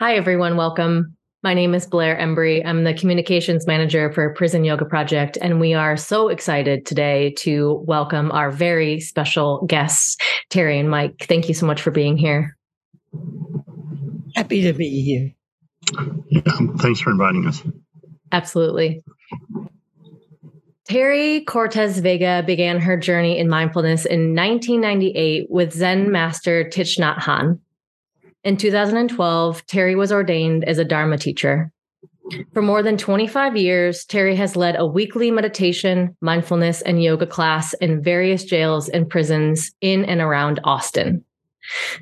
Hi, everyone. Welcome. My name is Blair Embry. I'm the communications manager for Prison Yoga Project, and we are so excited today to welcome our very special guests, Terry and Mike. Thank you so much for being here. Happy to be here. Yeah, thanks for inviting us. Absolutely. Terry Cortés-Vega began her journey in mindfulness in 1998 with Zen master Thich Nhat Hanh. In 2012, Terry was ordained as a Dharma teacher. For more than 25 years, Terry has led a weekly meditation, mindfulness, and yoga class in various jails and prisons in and around Austin.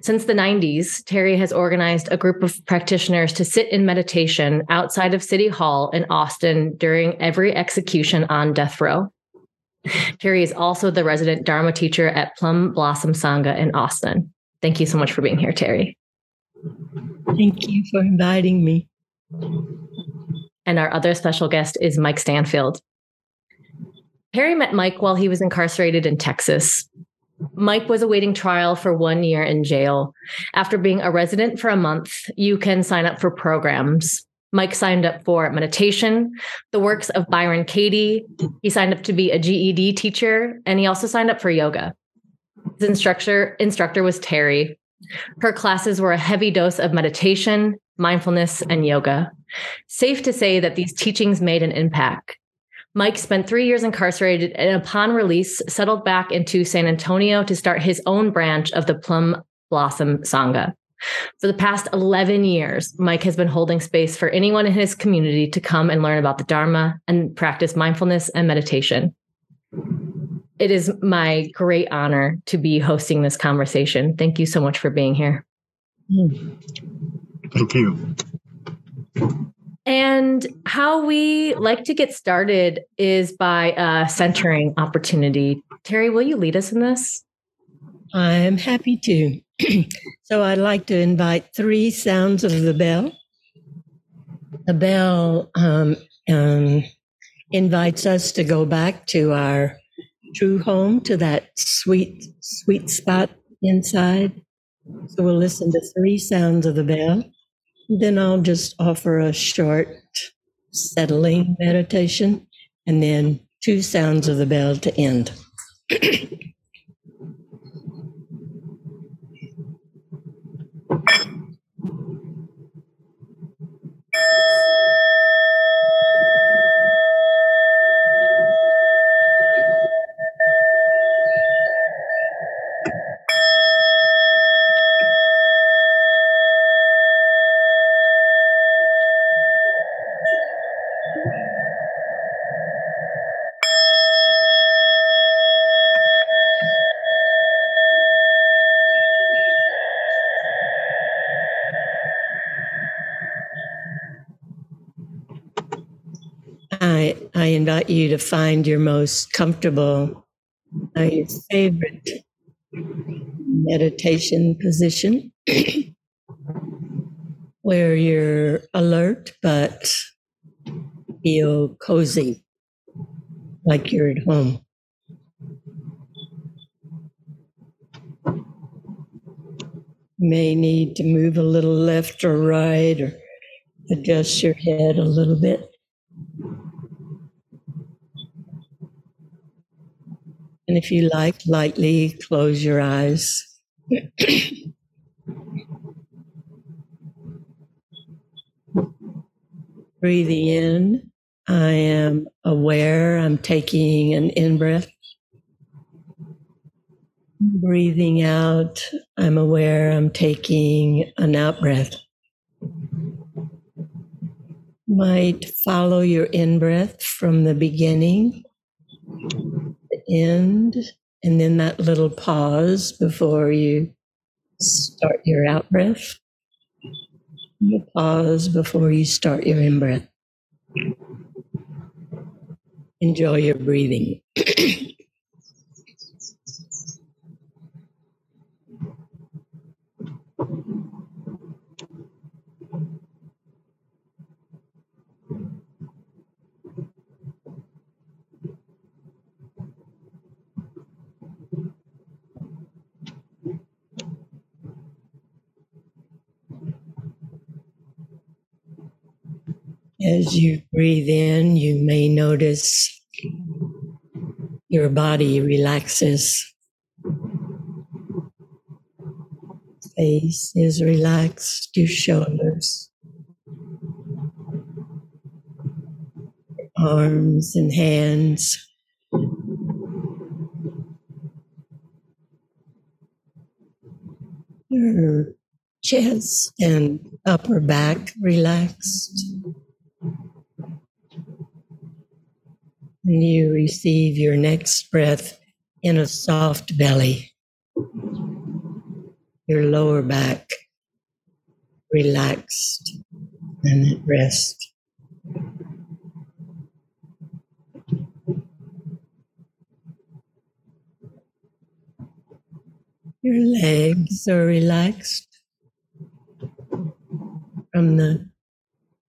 Since the 90s, Terry has organized a group of practitioners to sit in meditation outside of City Hall in Austin during every execution on death row. Terry is also the resident Dharma teacher at Plum Blossom Sangha in Austin. Thank you so much for being here, Terry. Thank you for inviting me. And our other special guest is Mike Stanfield. Terry met Mike while he was incarcerated in Texas. Mike was awaiting trial for one year in jail. After being a resident for a month, you can sign up for programs. Mike signed up for meditation, the works of Byron Katie. He signed up to be a GED teacher, and he also signed up for yoga. His instructor instructor was Terry. Her classes were a heavy dose of meditation, mindfulness, and yoga. Safe to say that these teachings made an impact. Mike spent three years incarcerated and upon release settled back into San Antonio to start his own branch of the Plum Blossom Sangha. For the past 11 years, Mike has been holding space for anyone in his community to come and learn about the Dharma and practice mindfulness and meditation. It is my great honor to be hosting this conversation. Thank you so much for being here. Thank you. And how we like to get started is by uh, centering opportunity. Terry, will you lead us in this? I am happy to. so I'd like to invite three sounds of the bell. The bell um, um, invites us to go back to our true home, to that sweet, sweet spot inside. So we'll listen to three sounds of the bell. Then I'll just offer a short settling meditation and then two sounds of the bell to end. You to find your most comfortable, uh, your favorite meditation position where you're alert but feel cozy, like you're at home. May need to move a little left or right or adjust your head a little bit. If you like, lightly close your eyes. Breathing in, I am aware I'm taking an in breath. Breathing out, I'm aware I'm taking an out breath. Might follow your in breath from the beginning end, and then that little pause before you start your out breath. You pause before you start your in breath. Enjoy your breathing. As you breathe in, you may notice your body relaxes. Face is relaxed, your shoulders, arms and hands. Your chest and upper back relaxed. And you receive your next breath in a soft belly. Your lower back relaxed and at rest. Your legs are relaxed from the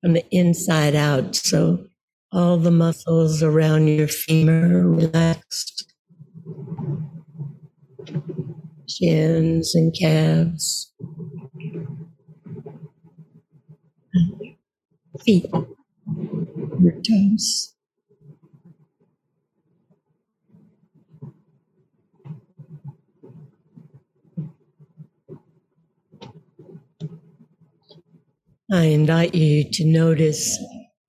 from the inside out. So all the muscles around your femur relaxed. Shins and calves. Feet. Your toes. I invite you to notice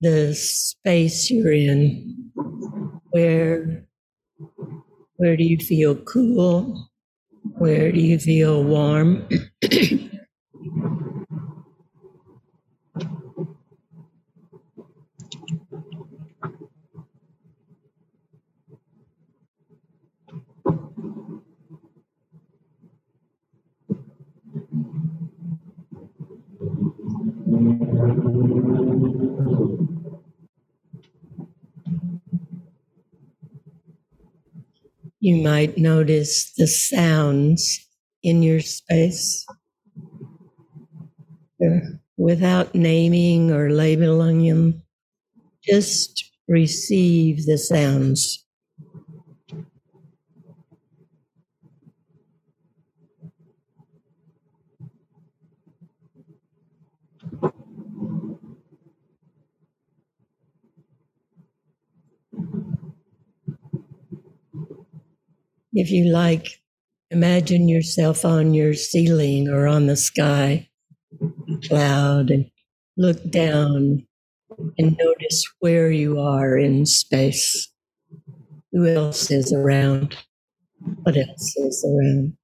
the space you're in. Where, where do you feel cool? Where do you feel warm? You might notice the sounds in your space without naming or labeling them. Just receive the sounds. If you like, imagine yourself on your ceiling or on the sky, cloud, and look down and notice where you are in space. Who else is around? What else is around?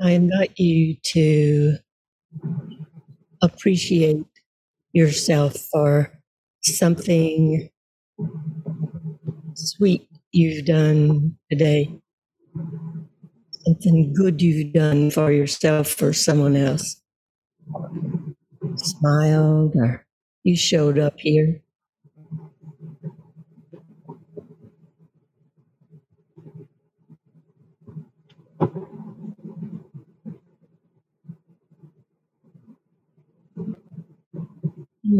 I invite you to appreciate yourself for something sweet you've done today, something good you've done for yourself or someone else. Smiled or you showed up here.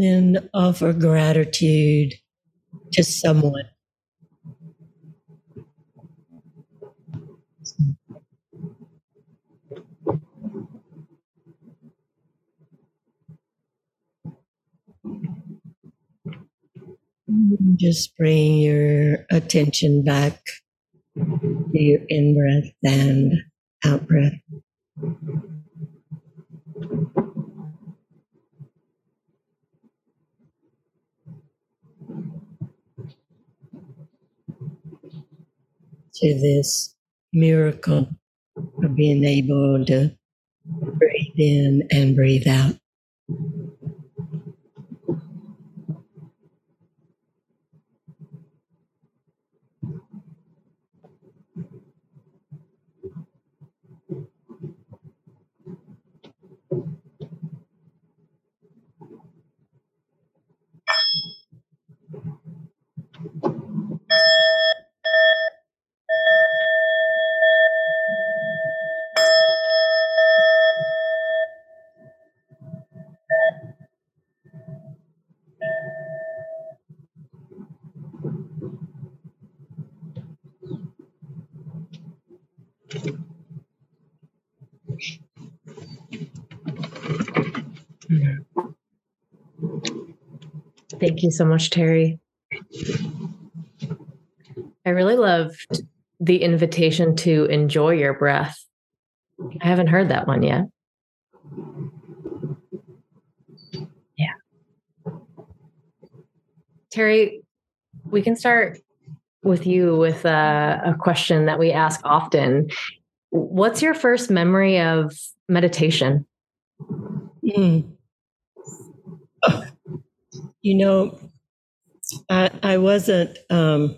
Then offer gratitude to someone. Just bring your attention back to your in breath and out breath. To this miracle of being able to breathe in and breathe out. Thank you so much, Terry. I really loved the invitation to enjoy your breath. I haven't heard that one yet. Yeah. Terry, we can start with you with a, a question that we ask often. What's your first memory of meditation? Mm. You know, I, I wasn't um,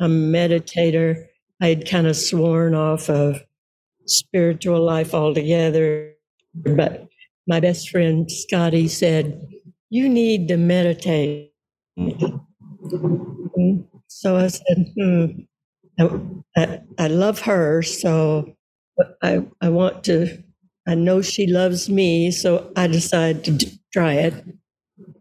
a meditator. I had kind of sworn off of spiritual life altogether. But my best friend Scotty said, You need to meditate. So I said, hmm, I, I, I love her, so I, I want to, I know she loves me, so I decided to try it.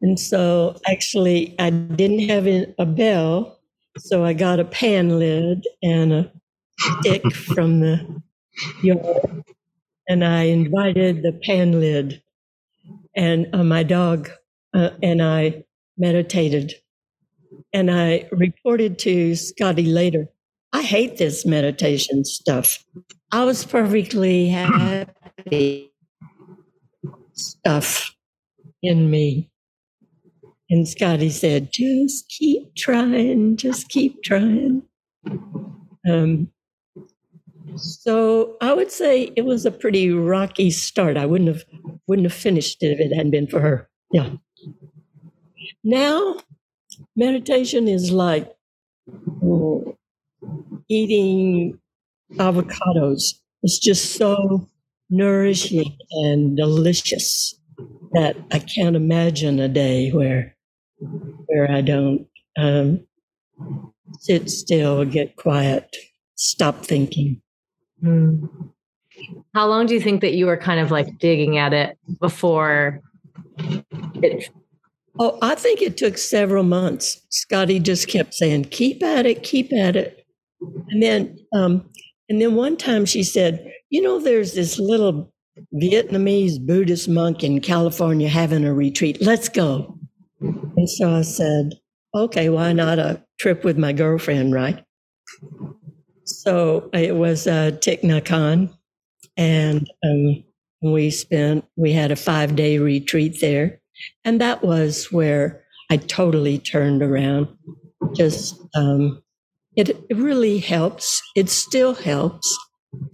And so actually, I didn't have a bell, so I got a pan lid and a stick from the yard, and I invited the pan lid, and uh, my dog uh, and I meditated. And I reported to Scotty later, I hate this meditation stuff. I was perfectly happy stuff in me. And Scotty said, just keep trying, just keep trying. Um, so I would say it was a pretty rocky start. I wouldn't have wouldn't have finished it if it hadn't been for her. Yeah. Now, meditation is like oh, eating avocados. It's just so nourishing and delicious that I can't imagine a day where where I don't um, sit still, get quiet, stop thinking. Mm. How long do you think that you were kind of like digging at it before it? Oh, I think it took several months. Scotty just kept saying, "Keep at it, keep at it," and then, um, and then one time she said, "You know, there's this little Vietnamese Buddhist monk in California having a retreat. Let's go." And so I said, "Okay, why not a trip with my girlfriend, right?" So it was uh, Thich Nhat Hanh, and um, we spent we had a five day retreat there, and that was where I totally turned around. Just um, it, it really helps. It still helps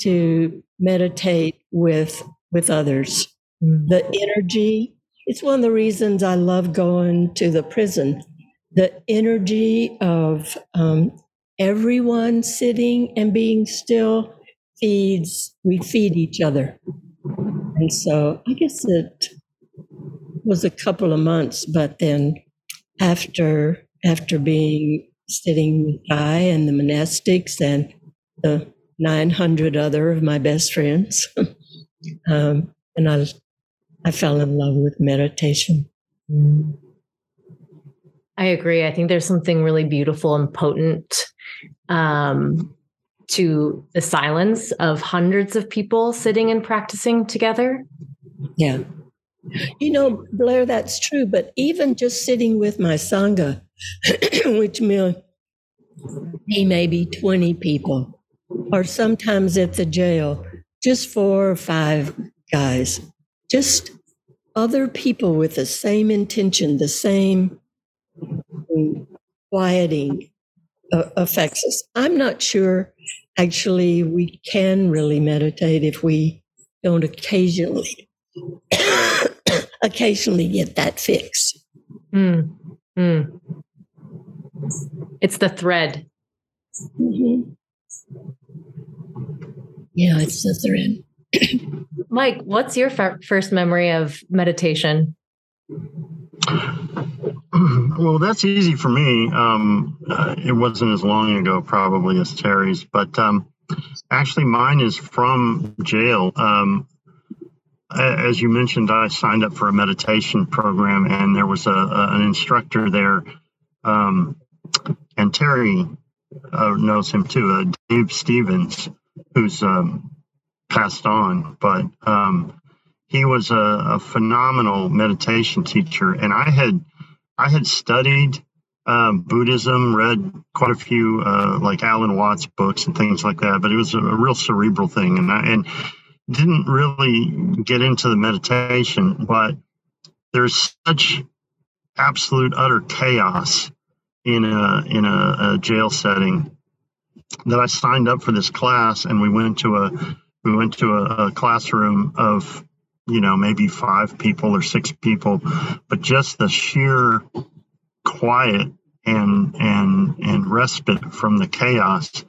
to meditate with with others. Mm. The energy. It's one of the reasons I love going to the prison. The energy of um, everyone sitting and being still feeds, we feed each other. And so I guess it was a couple of months, but then after after being sitting with Thay and the monastics and the 900 other of my best friends, um, and I I fell in love with meditation. I agree. I think there's something really beautiful and potent um, to the silence of hundreds of people sitting and practicing together. Yeah. You know, Blair, that's true. But even just sitting with my Sangha, which may be maybe 20 people, or sometimes at the jail, just four or five guys, just other people with the same intention, the same quieting uh, affects us. I'm not sure actually we can really meditate if we don't occasionally occasionally get that fix. Mm, mm. It's the thread. Mm-hmm. Yeah, it's the thread. Mike, what's your first memory of meditation? Well, that's easy for me. Um, uh, it wasn't as long ago, probably, as Terry's, but um, actually, mine is from jail. Um, as you mentioned, I signed up for a meditation program, and there was a, a an instructor there, um, and Terry uh, knows him too, uh, Dave Stevens, who's um, passed on, but um, he was a, a phenomenal meditation teacher, and I had I had studied um, Buddhism, read quite a few uh, like Alan Watts books and things like that, but it was a, a real cerebral thing, and I, and didn't really get into the meditation. But there's such absolute utter chaos in a in a, a jail setting that I signed up for this class, and we went to a we went to a, a classroom of you know maybe five people or six people, but just the sheer quiet and and and respite from the chaos.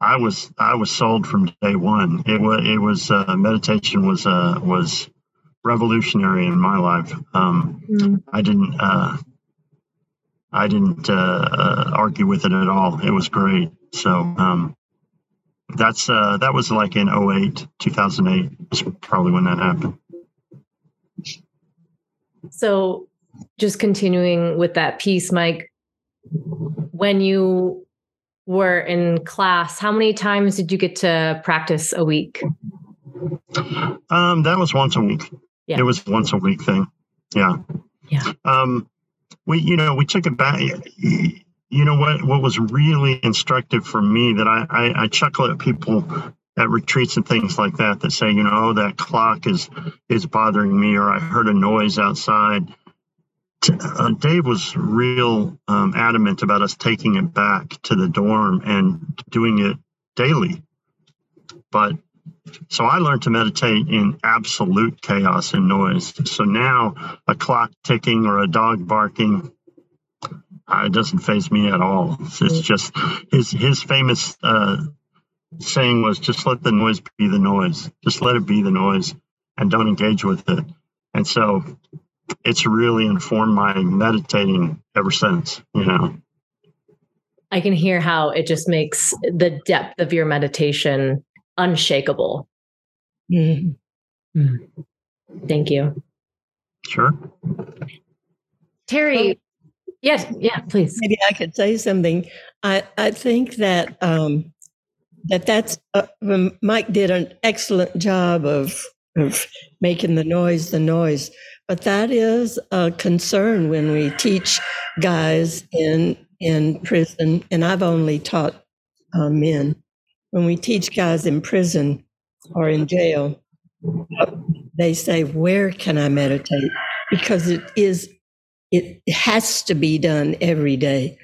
I was I was sold from day one. It was it was uh, meditation was uh, was revolutionary in my life. Um, mm. I didn't uh, I didn't uh, uh, argue with it at all. It was great. So um, that's uh, that was like in 08, 2008 is probably when that happened. So just continuing with that piece, Mike, when you were in class, how many times did you get to practice a week? Um, that was once a week. Yeah. It was once a week thing. Yeah. Yeah. Um, we, you know, we took it back. You know what? What was really instructive for me that I, I, I chuckle at people at retreats and things like that that say, you know, oh, that clock is is bothering me, or I heard a noise outside. Uh, Dave was real um, adamant about us taking it back to the dorm and doing it daily. But so I learned to meditate in absolute chaos and noise. So now a clock ticking or a dog barking, it doesn't faze me at all. It's just his his famous uh, saying was just let the noise be the noise. Just let it be the noise and don't engage with it. And so it's really informed my meditating ever since, you know. I can hear how it just makes the depth of your meditation unshakable. Mm-hmm. Mm. Thank you. Sure. Terry, yes, yeah, please. Maybe I could say something. I, I think that um, that that's uh, Mike did an excellent job of of making the noise the noise, but that is a concern when we teach guys in in prison, and I've only taught uh, men when we teach guys in prison or in jail, they say, Where can I meditate? Because it is, it has to be done every day.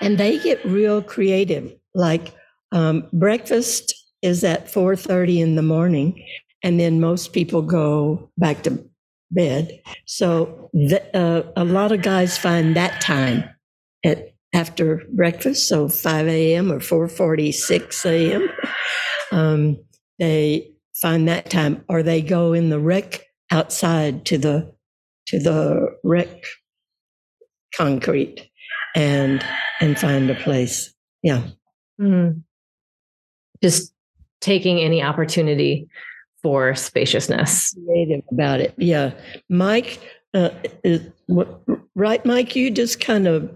and they get real creative. Like um, breakfast is at 4:30 in the morning, and then most people go back to bed. So the, uh, a lot of guys find that time at after breakfast, so 5 a.m. or 4:46 a.m. Um, they find that time, or they go in the rec outside to the to the rec concrete and and find a place. Yeah, mm. just taking any opportunity for spaciousness. Creative about it. Yeah, Mike. Uh, is, what, right, Mike? You just kind of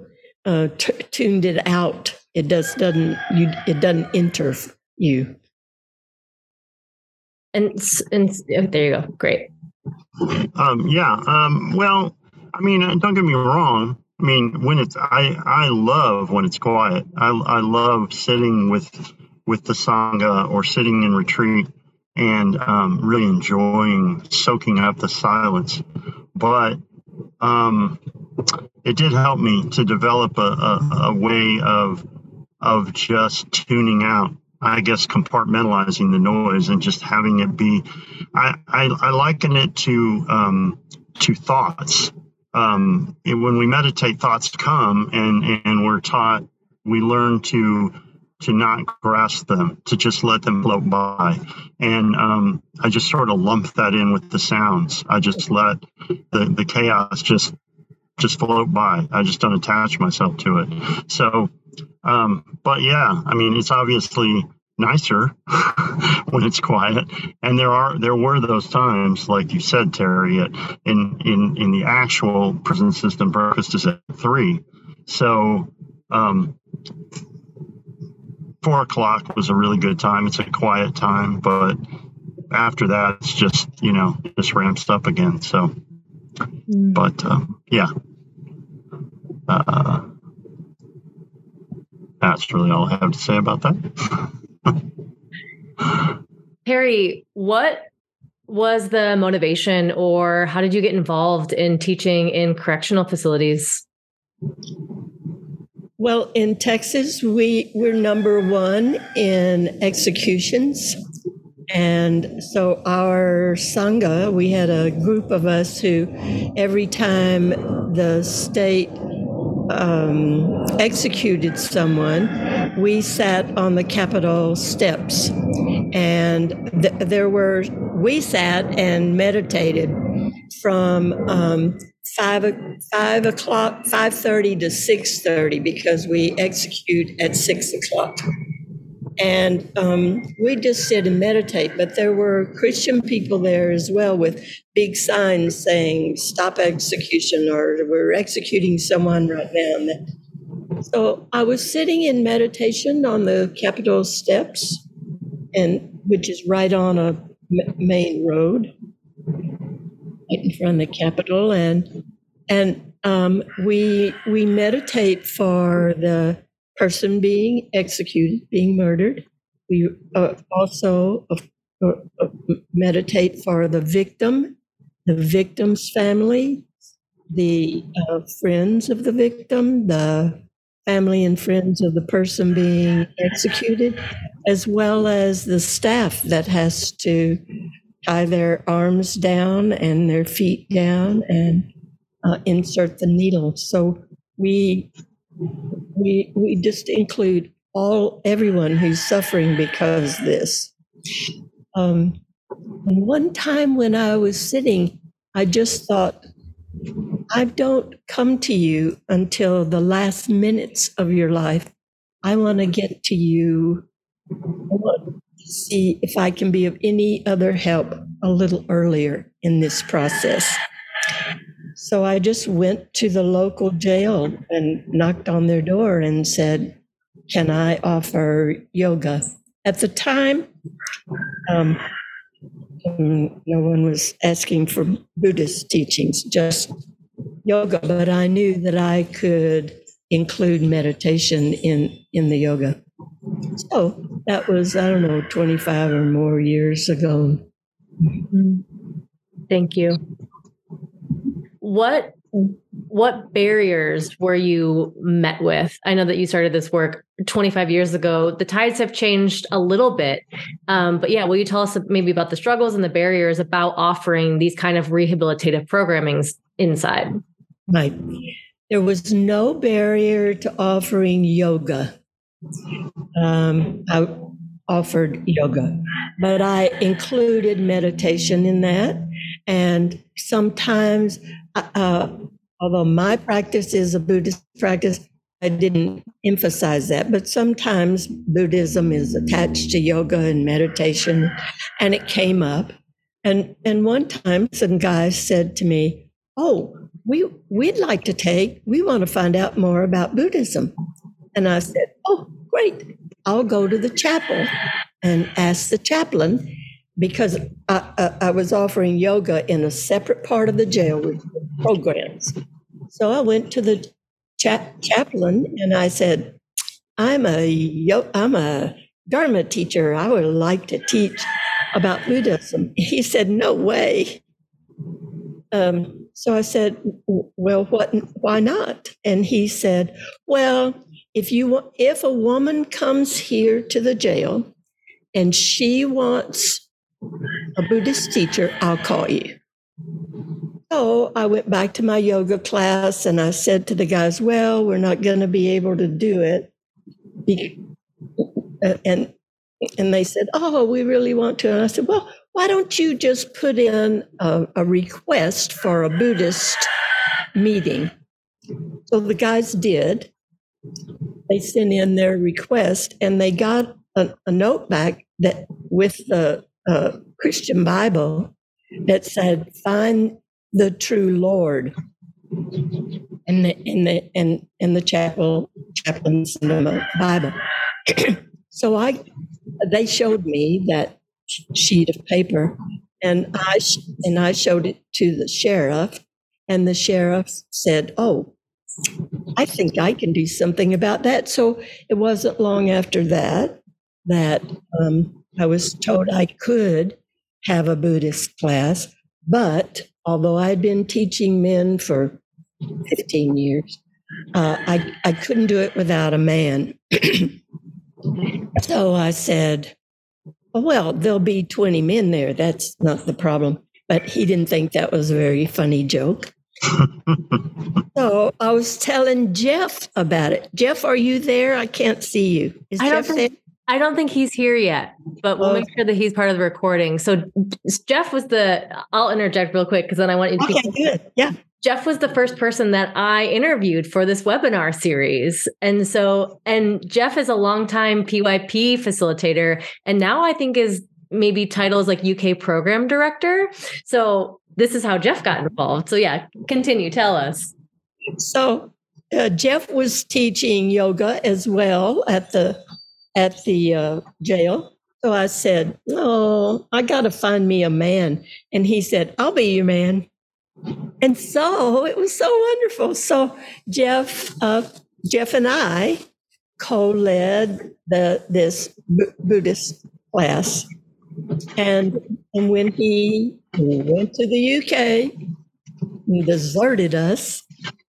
uh, t- tuned it out. It does doesn't you it doesn't enter you. And and oh, there you go. Great. Um, yeah. Um, well, I mean, uh, don't get me wrong. I mean, when it's I I love when it's quiet. I I love sitting with with the sangha or sitting in retreat and um, really enjoying soaking up the silence. But um, it did help me to develop a, a, a way of of just tuning out I guess compartmentalizing the noise and just having it be. I I, I liken it to um, to thoughts. Um, when we meditate, thoughts come, and and we're taught we learn to to not grasp them, to just let them float by. And um, I just sort of lump that in with the sounds. I just let the the chaos just just float by. I just don't attach myself to it. So, um, but yeah, I mean, it's obviously nicer when it's quiet. And there are there were those times, like you said, Terry, in in in the actual prison system, breakfast is at three. So um, four o'clock was a really good time. It's a quiet time, but after that, it's just you know just ramps up again. So, mm. but um, yeah, uh, that's really all I have to say about that. Terry, what was the motivation, or how did you get involved in teaching in correctional facilities? Well, in Texas, we we're number one in executions. And so our Sangha, we had a group of us who every time the state um, executed someone, we sat on the Capitol steps. And th- there were, we sat and meditated from um, five five o'clock, five thirty to six thirty because we execute at six o'clock, and um, we just sit and meditate. But there were Christian people there as well with big signs saying "Stop execution" or "We're executing someone right now." So I was sitting in meditation on the Capitol steps, and which is right on a main road right in front of the Capitol, and and um, we we meditate for the person being executed, being murdered. We uh, also uh, uh, meditate for the victim, the victim's family, the uh, friends of the victim, the family and friends of the person being executed, as well as the staff that has to tie their arms down and their feet down and uh, insert the needle. So we we we just include all everyone who's suffering because this. Um, one time when I was sitting, I just thought, I don't come to you until the last minutes of your life. I want to get to you. I want to see if I can be of any other help a little earlier in this process. So I just went to the local jail and knocked on their door and said, Can I offer yoga? At the time, um, no one was asking for Buddhist teachings, just yoga, but I knew that I could include meditation in, in the yoga. So that was, I don't know, 25 or more years ago. Thank you. What what barriers were you met with? I know that you started this work 25 years ago. The tides have changed a little bit. Um, but yeah, will you tell us maybe about the struggles and the barriers about offering these kind of rehabilitative programmings inside? Right. There was no barrier to offering yoga um, I offered yoga, but I included meditation in that. And sometimes, uh, although my practice is a Buddhist practice, I didn't emphasize that, but sometimes Buddhism is attached to yoga and meditation, and it came up. And and one time, some guy said to me, "Oh, we we'd like to take. We want to find out more about Buddhism." And I said, Oh, great. I'll go to the chapel and ask the chaplain because I, I, I was offering yoga in a separate part of the jail with programs. So I went to the cha- chaplain and I said, I'm a yo- I'm a Dharma teacher. I would like to teach about Buddhism. He said, No way. Um, so I said, Well, what? Why not? And he said, Well, if you if a woman comes here to the jail and she wants a Buddhist teacher, I'll call you. So I went back to my yoga class and I said to the guys, "Well, we're not going to be able to do it," and and they said, "Oh, we really want to." And I said, "Well, why don't you just put in a, a request for a Buddhist meeting?" So the guys did, they sent in their request and they got a, a note back that with the uh, Christian Bible that said, "Find the true Lord." In the in the and in the chapel chaplains in the Bible. so I, they showed me that sheet of paper, and I and I showed it to the sheriff, and the sheriff said, "Oh, I think I can do something about that." So it wasn't long after that that um, I was told I could have a Buddhist class, but although I'd been teaching men for 15 years, uh, I, I couldn't do it without a man. so I said, oh, well, there'll be 20 men there. That's not the problem. But he didn't think that was a very funny joke. so I was telling Jeff about it. Jeff, are you there? I can't see you. Is I Jeff don't think, there? I don't think he's here yet, but we'll make sure that he's part of the recording. So Jeff was the. I'll interject real quick because then I want you to. Okay, good. Yeah. Jeff was the first person that I interviewed for this webinar series. And so, and Jeff is a longtime PYP facilitator, and now I think is maybe titles like UK program director. So, this is how Jeff got involved. So, yeah, continue, tell us. So, uh, Jeff was teaching yoga as well at the at the uh, jail. So I said, "Oh, I got to find me a man." And he said, "I'll be your man." And so it was so wonderful. So Jeff, uh, Jeff and I co-led the this B- Buddhist class, and and when he went to the UK, he deserted us,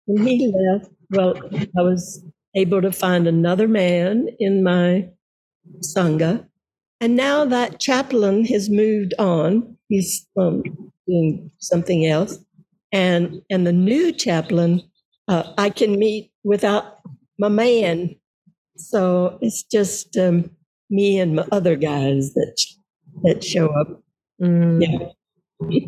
and he left. Well, I was able to find another man in my sangha, and now that chaplain has moved on. He's um, doing something else and and the new chaplain uh, I can meet without my man. So it's just um, me and my other guys that that show up. Mm. Yeah.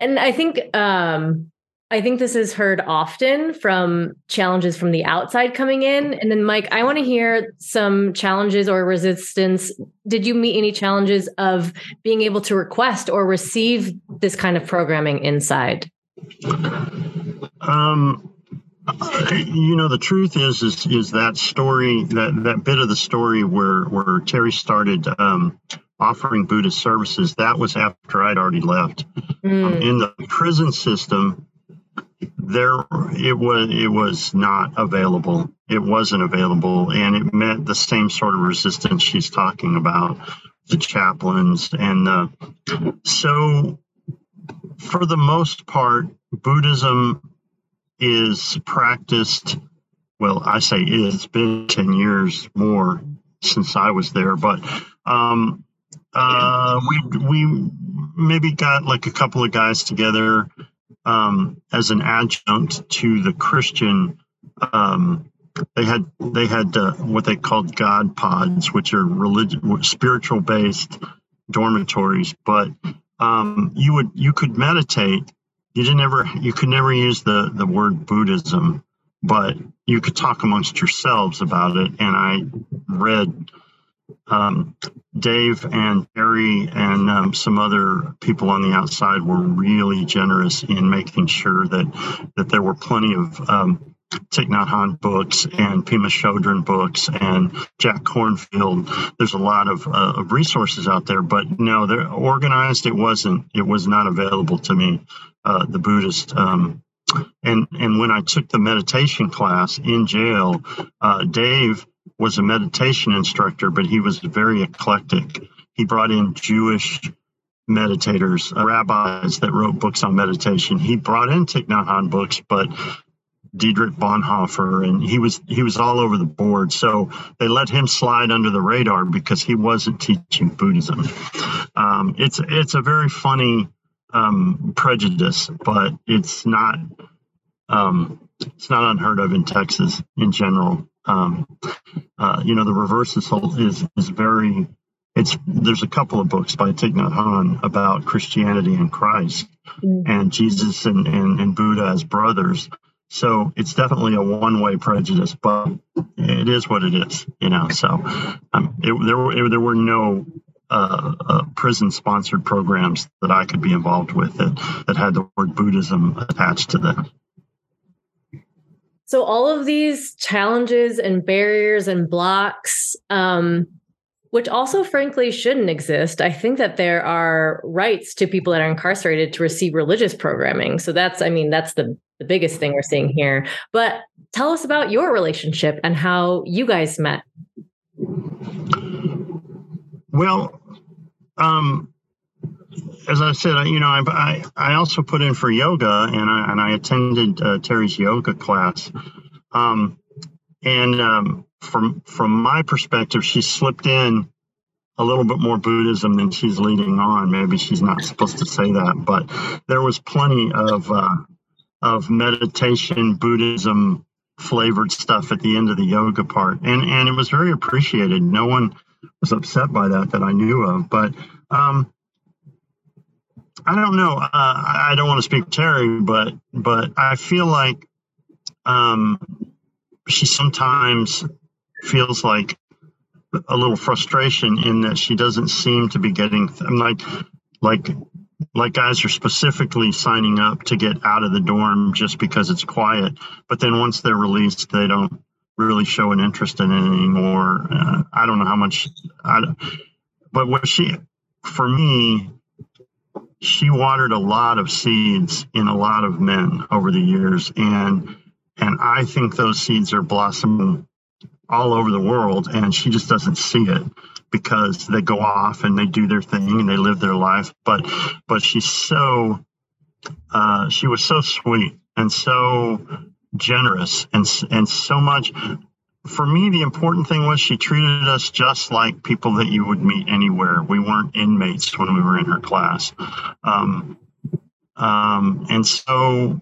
and I think um, I think this is heard often from challenges from the outside coming in. And then, Mike, I want to hear some challenges or resistance. Did you meet any challenges of being able to request or receive this kind of programming inside? Um, you know, the truth is, is, is that story, that, that bit of the story where, where Terry started um, offering Buddhist services, that was after I'd already left. Mm. Um, in the prison system, there it was it was not available. It wasn't available and it met the same sort of resistance she's talking about the chaplains and uh, so for the most part buddhism is practiced well i say it's been 10 years more since i was there but um, uh, we we maybe got like a couple of guys together um, as an adjunct to the Christian. Um, they had they had uh, what they called God pods, which are religious, spiritual based dormitories. But um, you would you could meditate. You didn't ever you could never use the the word Buddhism, but you could talk amongst yourselves about it. And I read um, Dave and Terry and um, some other people on the outside were really generous in making sure that that there were plenty of um, Thich Nhat Hanh books and Pema Chodron books and Jack Kornfield. There's a lot of, uh, of resources out there, but no, they're organized. It wasn't. It was not available to me. Uh, the Buddhist. Um, and and when I took the meditation class in jail, uh, Dave was a meditation instructor, but he was very eclectic. He brought in Jewish meditators, uh, rabbis that wrote books on meditation. He brought in Thich Nhat Hanh books, but Dietrich Bonhoeffer, and he was he was all over the board. So they let him slide under the radar because he wasn't teaching Buddhism. Um, it's it's a very funny um, prejudice, but it's not um, it's not unheard of in Texas in general. Um, uh, you know, the reverse is is is very. It's there's a couple of books by Thich Nhat Hanh about Christianity and Christ mm-hmm. and Jesus and, and, and Buddha as brothers. So it's definitely a one-way prejudice, but it is what it is, you know. So um, it, there were it, there were no uh, uh, prison-sponsored programs that I could be involved with that that had the word Buddhism attached to them. So all of these challenges and barriers and blocks, um, which also frankly shouldn't exist. I think that there are rights to people that are incarcerated to receive religious programming. So that's, I mean, that's the, the biggest thing we're seeing here. But tell us about your relationship and how you guys met. Well, um, as I said, you know, I, I, I also put in for yoga and I, and I attended uh, Terry's yoga class. Um, and um, from from my perspective, she slipped in a little bit more Buddhism than she's leading on. Maybe she's not supposed to say that, but there was plenty of uh, of meditation, Buddhism flavored stuff at the end of the yoga part, and and it was very appreciated. No one was upset by that that I knew of, but. Um, I don't know. Uh, I don't want to speak Terry, but but I feel like um, she sometimes feels like a little frustration in that she doesn't seem to be getting like like like guys are specifically signing up to get out of the dorm just because it's quiet but then once they're released they don't really show an interest in it anymore uh, i don't know how much I, but what she for me she watered a lot of seeds in a lot of men over the years and and I think those seeds are blossoming all over the world, and she just doesn't see it because they go off and they do their thing and they live their life. But but she's so uh, she was so sweet and so generous and and so much. For me, the important thing was she treated us just like people that you would meet anywhere. We weren't inmates when we were in her class, um, um, and so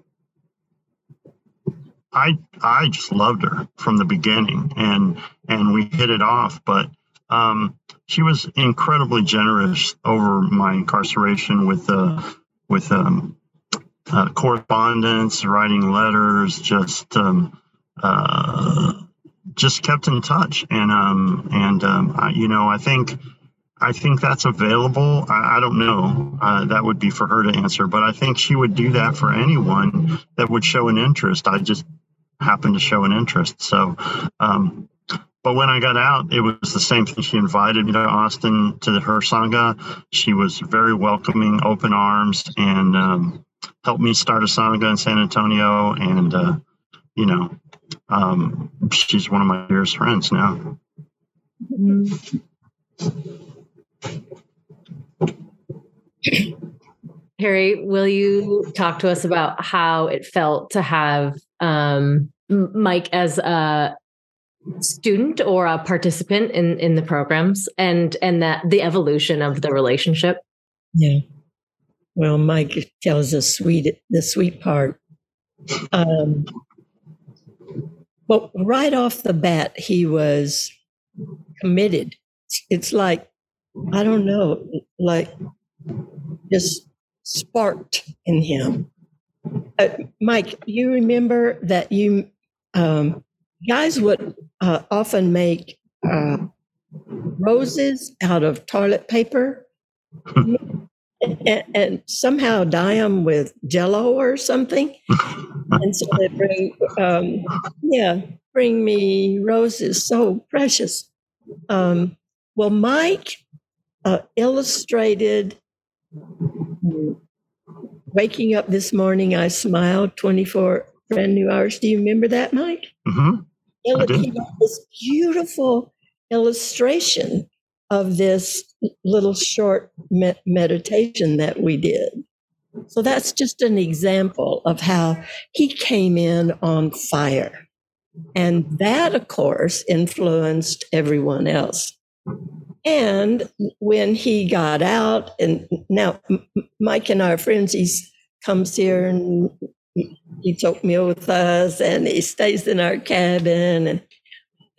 I I just loved her from the beginning, and and we hit it off. But um, she was incredibly generous over my incarceration with uh, with um, uh, correspondence, writing letters, just um, uh, just kept in touch, and um, and um, I, you know I think. I think that's available. I, I don't know. Uh, that would be for her to answer, but I think she would do that for anyone that would show an interest. I just happened to show an interest. So, um, but when I got out, it was the same thing. She invited me to Austin to her sangha. She was very welcoming, open arms, and um, helped me start a sangha in San Antonio. And uh, you know, um, she's one of my dearest friends now. Terry, will you talk to us about how it felt to have um, Mike as a student or a participant in in the programs and and that the evolution of the relationship? Yeah. Well mike tells us sweet the sweet part. Um but right off the bat he was committed. It's like i don't know like just sparked in him. Uh, Mike, you remember that you um, guys would uh, often make uh, roses out of toilet paper and, and, somehow dye them with jello or something. and so they bring, um, yeah, bring me roses, so precious. Um, well, Mike uh, illustrated waking up this morning, I smiled 24 brand new hours. Do you remember that, Mike? Mm-hmm. He this beautiful illustration of this little short me- meditation that we did. So that's just an example of how he came in on fire. And that, of course, influenced everyone else. And when he got out, and now Mike and our friends, he comes here and he took me with us, and he stays in our cabin, and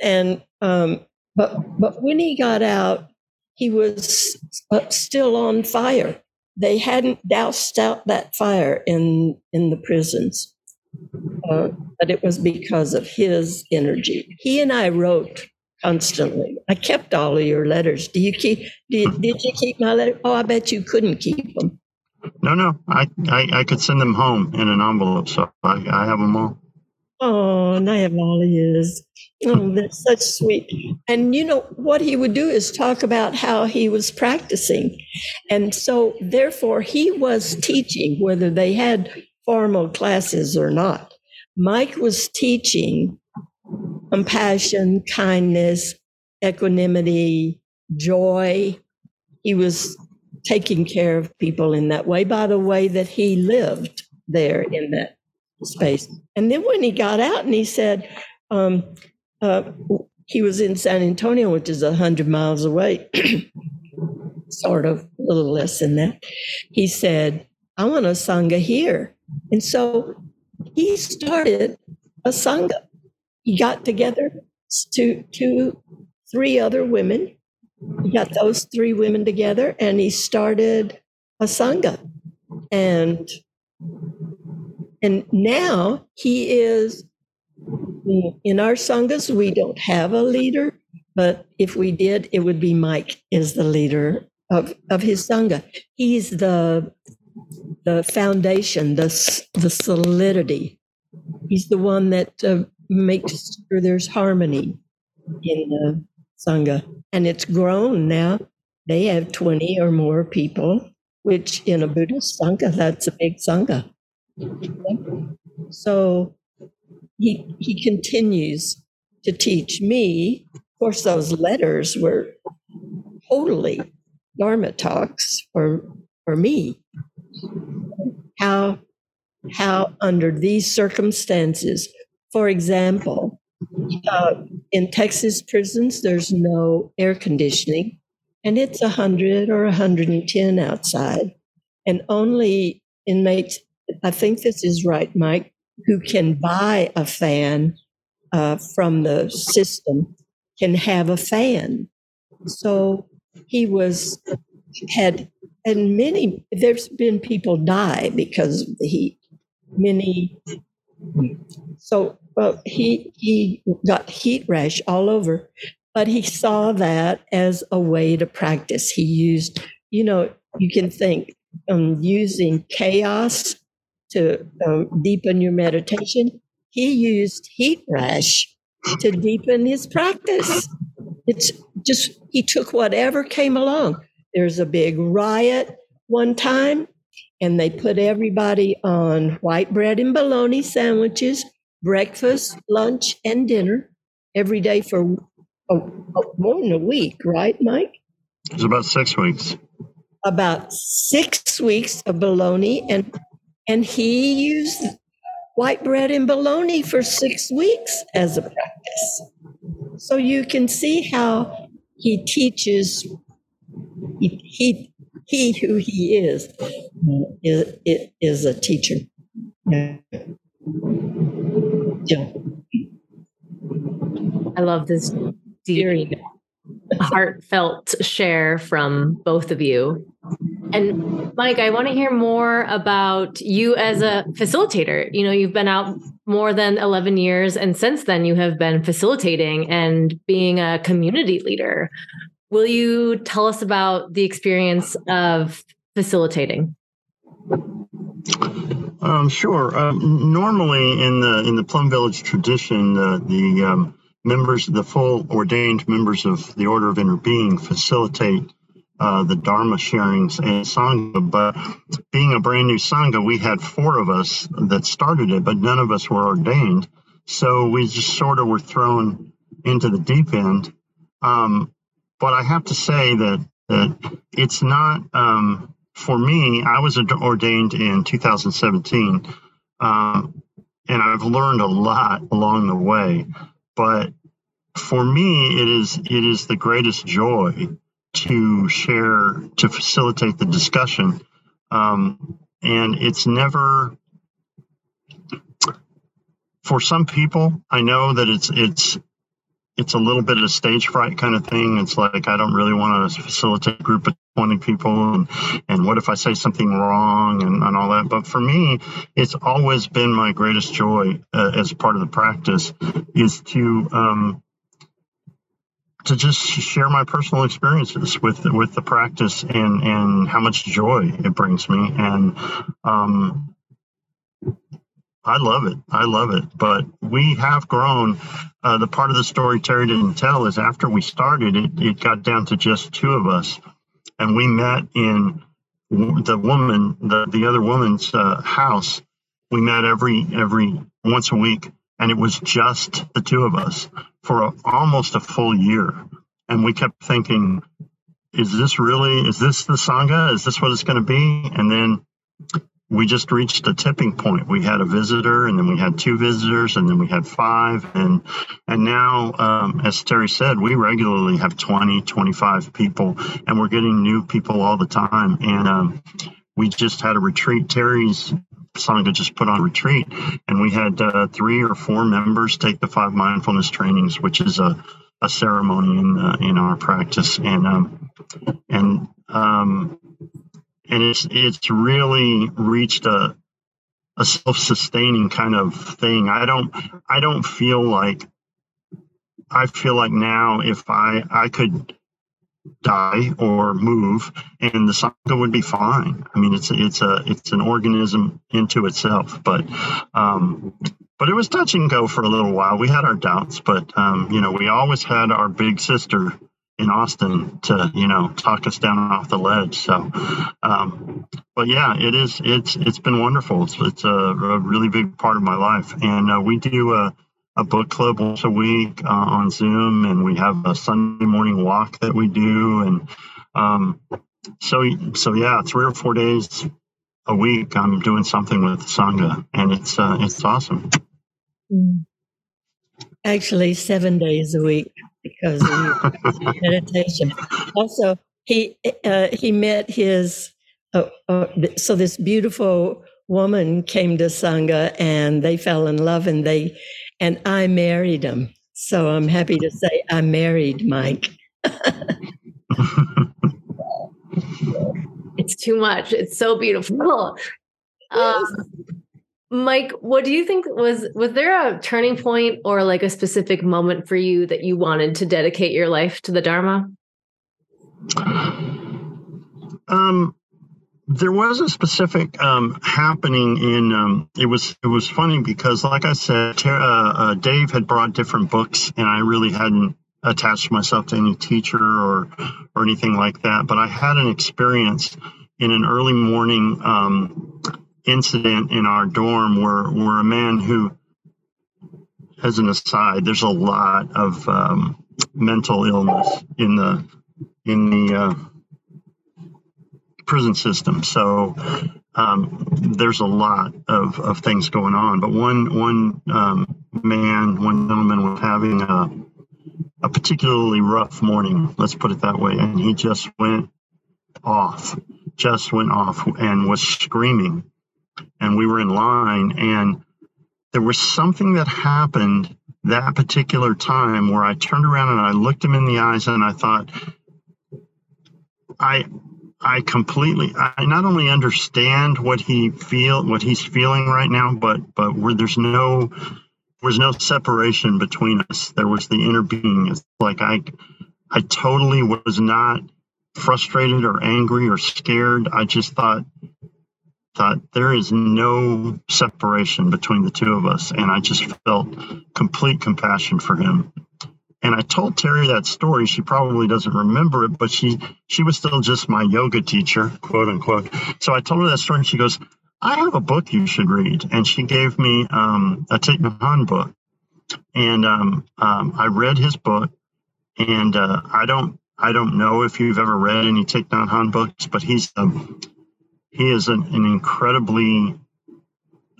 and um, but but when he got out, he was uh, still on fire. They hadn't doused out that fire in in the prisons, uh, but it was because of his energy. He and I wrote constantly. I kept all of your letters. Do you keep? Did, did you keep my letter? Oh, I bet you couldn't keep them. No, no, I, I, I could send them home in an envelope, so I, I have them all. Oh, Nayavali is. Oh, that's such sweet. And you know, what he would do is talk about how he was practicing. And so, therefore, he was teaching, whether they had formal classes or not. Mike was teaching compassion, kindness, equanimity, joy. He was taking care of people in that way by the way that he lived there in that space. And then when he got out and he said, um, uh, he was in San Antonio, which is 100 miles away, sort of, a little less than that. He said, I want a Sangha here. And so he started a Sangha. He got together two, three other women. He got those three women together and he started a Sangha. And and now he is in our sanghas. We don't have a leader, but if we did, it would be Mike is the leader of of his sangha. He's the the foundation, the the solidity. He's the one that uh, makes sure there's harmony in the sangha, and it's grown now. They have twenty or more people, which in a Buddhist sangha, that's a big sangha. So he, he continues to teach me. Of course, those letters were totally Dharma talks for, for me. How, how under these circumstances, for example, uh, in Texas prisons, there's no air conditioning, and it's 100 or 110 outside, and only inmates I think this is right, Mike, who can buy a fan uh, from the system can have a fan. So he was had and many there's been people die because of the heat. Many so well, he he got heat rash all over, but he saw that as a way to practice. He used, you know, you can think um, using chaos to um, deepen your meditation. He used heat rash to deepen his practice. It's just, he took whatever came along. There's a big riot one time, and they put everybody on white bread and bologna sandwiches, breakfast, lunch, and dinner every day for a, a, more than a week, right, Mike? It was about six weeks. About six weeks of bologna and and he used white bread and bologna for six weeks as a practice. So you can see how he teaches, he, he, he who he is, is, is a teacher. Yeah. I love this deep, heartfelt share from both of you. And Mike, I want to hear more about you as a facilitator. You know, you've been out more than 11 years, and since then, you have been facilitating and being a community leader. Will you tell us about the experience of facilitating? Um, sure. Um, normally, in the in the Plum Village tradition, uh, the um, members, the full ordained members of the Order of Interbeing, facilitate uh, the Dharma sharings and Sangha. But being a brand new Sangha, we had four of us that started it, but none of us were ordained. So we just sort of were thrown into the deep end. Um, but I have to say that, that it's not, um, for me, I was ordained in 2017. Um, and I've learned a lot along the way. But for me, it is it is the greatest joy to share to facilitate the discussion. Um, and it's never for some people i know that it's it's it's a little bit of a stage fright kind of thing. It's like i don't really want to facilitate a group of 20 people and and what if i say something wrong and, and all that. But for me it's always been my greatest joy uh, as part of the practice is to um, to just share my personal experiences with with the practice and and how much joy it brings me and um I love it. I love it. But we have grown. Uh, the part of the story Terry didn't tell is after we started, it, it got down to just two of us. And we met in the woman, the, the other woman's uh, house. We met every every once a week, and it was just the two of us for a, almost a full year. And we kept thinking, is this really, is this the Sangha? Is this what it's going to be? And then we just reached a tipping point. We had a visitor, and then we had two visitors, and then we had five, and and now, um, as Terry said, we regularly have 20, 25 people, and we're getting new people all the time. And um, we just had a retreat. Terry's Sangha just put on retreat, and we had uh, three or four members take the five mindfulness trainings, which is a, a ceremony in uh, in our practice, and um, and um, and it's it's really reached a a self-sustaining kind of thing. I don't I don't feel like I feel like now if I I could die or move and the sangha would be fine. I mean it's it's a it's an organism into itself, but um but it was touch and go for a little while. We had our doubts, but um, you know, we always had our big sister in Austin to you know talk us down off the ledge. So, um, but yeah, it is. It's it's been wonderful. It's it's a, a really big part of my life, and uh, we do a, a book club once a week uh, on Zoom, and we have a Sunday morning walk that we do, and um, so so yeah, three or four days a week, I'm doing something with Sangha, and it's uh, it's awesome. Actually, seven days a week because of meditation. Also, he uh, he met his uh, uh, so this beautiful woman came to sangha and they fell in love and they and I married him. So I'm happy to say I married Mike. it's too much. It's so beautiful. Um, Mike, what do you think was was there a turning point or like a specific moment for you that you wanted to dedicate your life to the Dharma? Um, there was a specific um, happening in. Um, it was it was funny because, like I said, uh, uh, Dave had brought different books, and I really hadn't attached myself to any teacher or or anything like that. But I had an experience in an early morning um, incident in our dorm where, where a man who, as an aside, there's a lot of um, mental illness in the in the uh, prison system. So um, there's a lot of, of things going on. But one one um, man, one gentleman was having a a particularly rough morning. Let's put it that way, and he just went off, just went off, and was screaming and we were in line and there was something that happened that particular time where I turned around and I looked him in the eyes and I thought I I completely I not only understand what he feel what he's feeling right now but but where there's no there's no separation between us there was the interbeing it's like I I totally was not frustrated or angry or scared I just thought thought there is no separation between the two of us. And I just felt complete compassion for him. And I told Terry that story. She probably doesn't remember it, but she she was still just my yoga teacher, quote unquote. So I told her that story, and she goes, "I have a book you should read." And she gave me um, a Thich Nhat Hanh book, and um, um, I read his book. And uh, I don't I don't know if you've ever read any Thich Nhat Hanh books, but he's um, he is an, an incredibly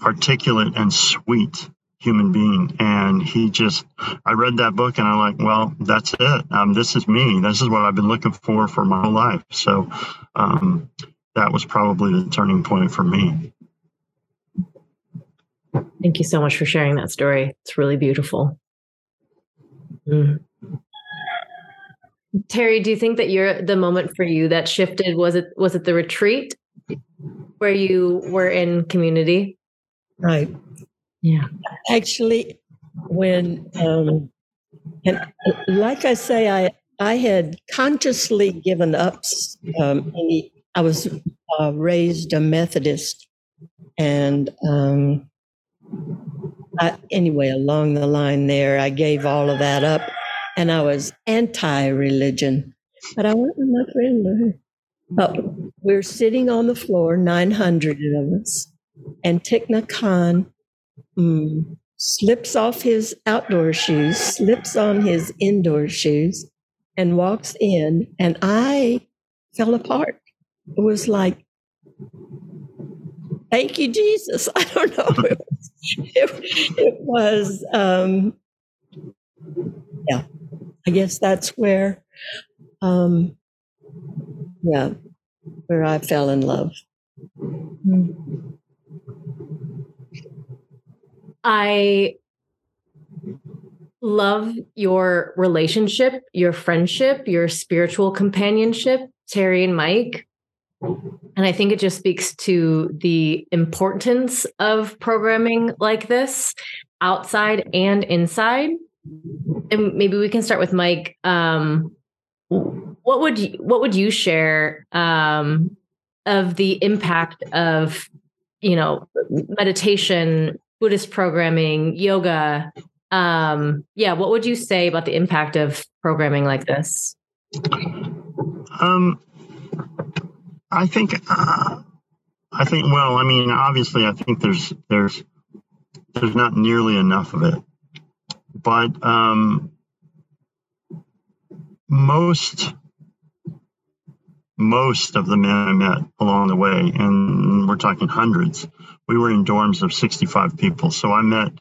articulate and sweet human being. And he just, I read that book and I'm like, well, that's it. Um, this is me. This is what I've been looking for for my whole life. So um, that was probably the turning point for me. Thank you so much for sharing that story. It's really beautiful. Mm. Terry, do you think that you're the moment for you that shifted? Was it was it the retreat where you were in community? Right. Yeah. Actually, when um, and like I say, I I had consciously given up. Um, I was uh, raised a Methodist, and um, I, anyway, along the line there, I gave all of that up and I was anti religion. But I went with my friend. But we're sitting on the floor, 900 of us, and Thich Nhat Hanh mm, slips off his outdoor shoes, slips on his indoor shoes, and walks in. And I fell apart. It was like, thank you, Jesus. I don't know. It was, it, it was um, yeah, I guess that's where, um, yeah, where I fell in love. I love your relationship, your friendship, your spiritual companionship, Terry and Mike. And I think it just speaks to the importance of programming like this outside and inside. And maybe we can start with Mike. Um, what would you, what would you share um, of the impact of you know meditation, Buddhist programming, yoga? Um, yeah, what would you say about the impact of programming like this? Um, I think, uh, I think. Well, I mean, obviously, I think there's there's there's not nearly enough of it, but um, most most of the men I met along the way, and we're talking hundreds. We were in dorms of 65 people, so I met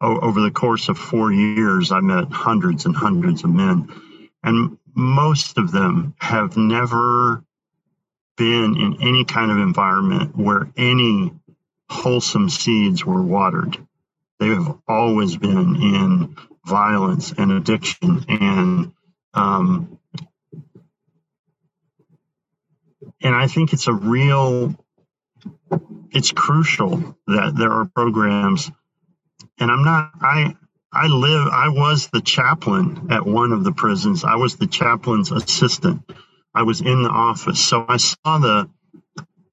over the course of four years. I met hundreds and hundreds of men, and most of them have never been in any kind of environment where any wholesome seeds were watered. They have always been in violence and addiction and um, and I think it's a real it's crucial that there are programs and I'm not I I live I was the chaplain at one of the prisons. I was the chaplain's assistant I was in the office. So I saw the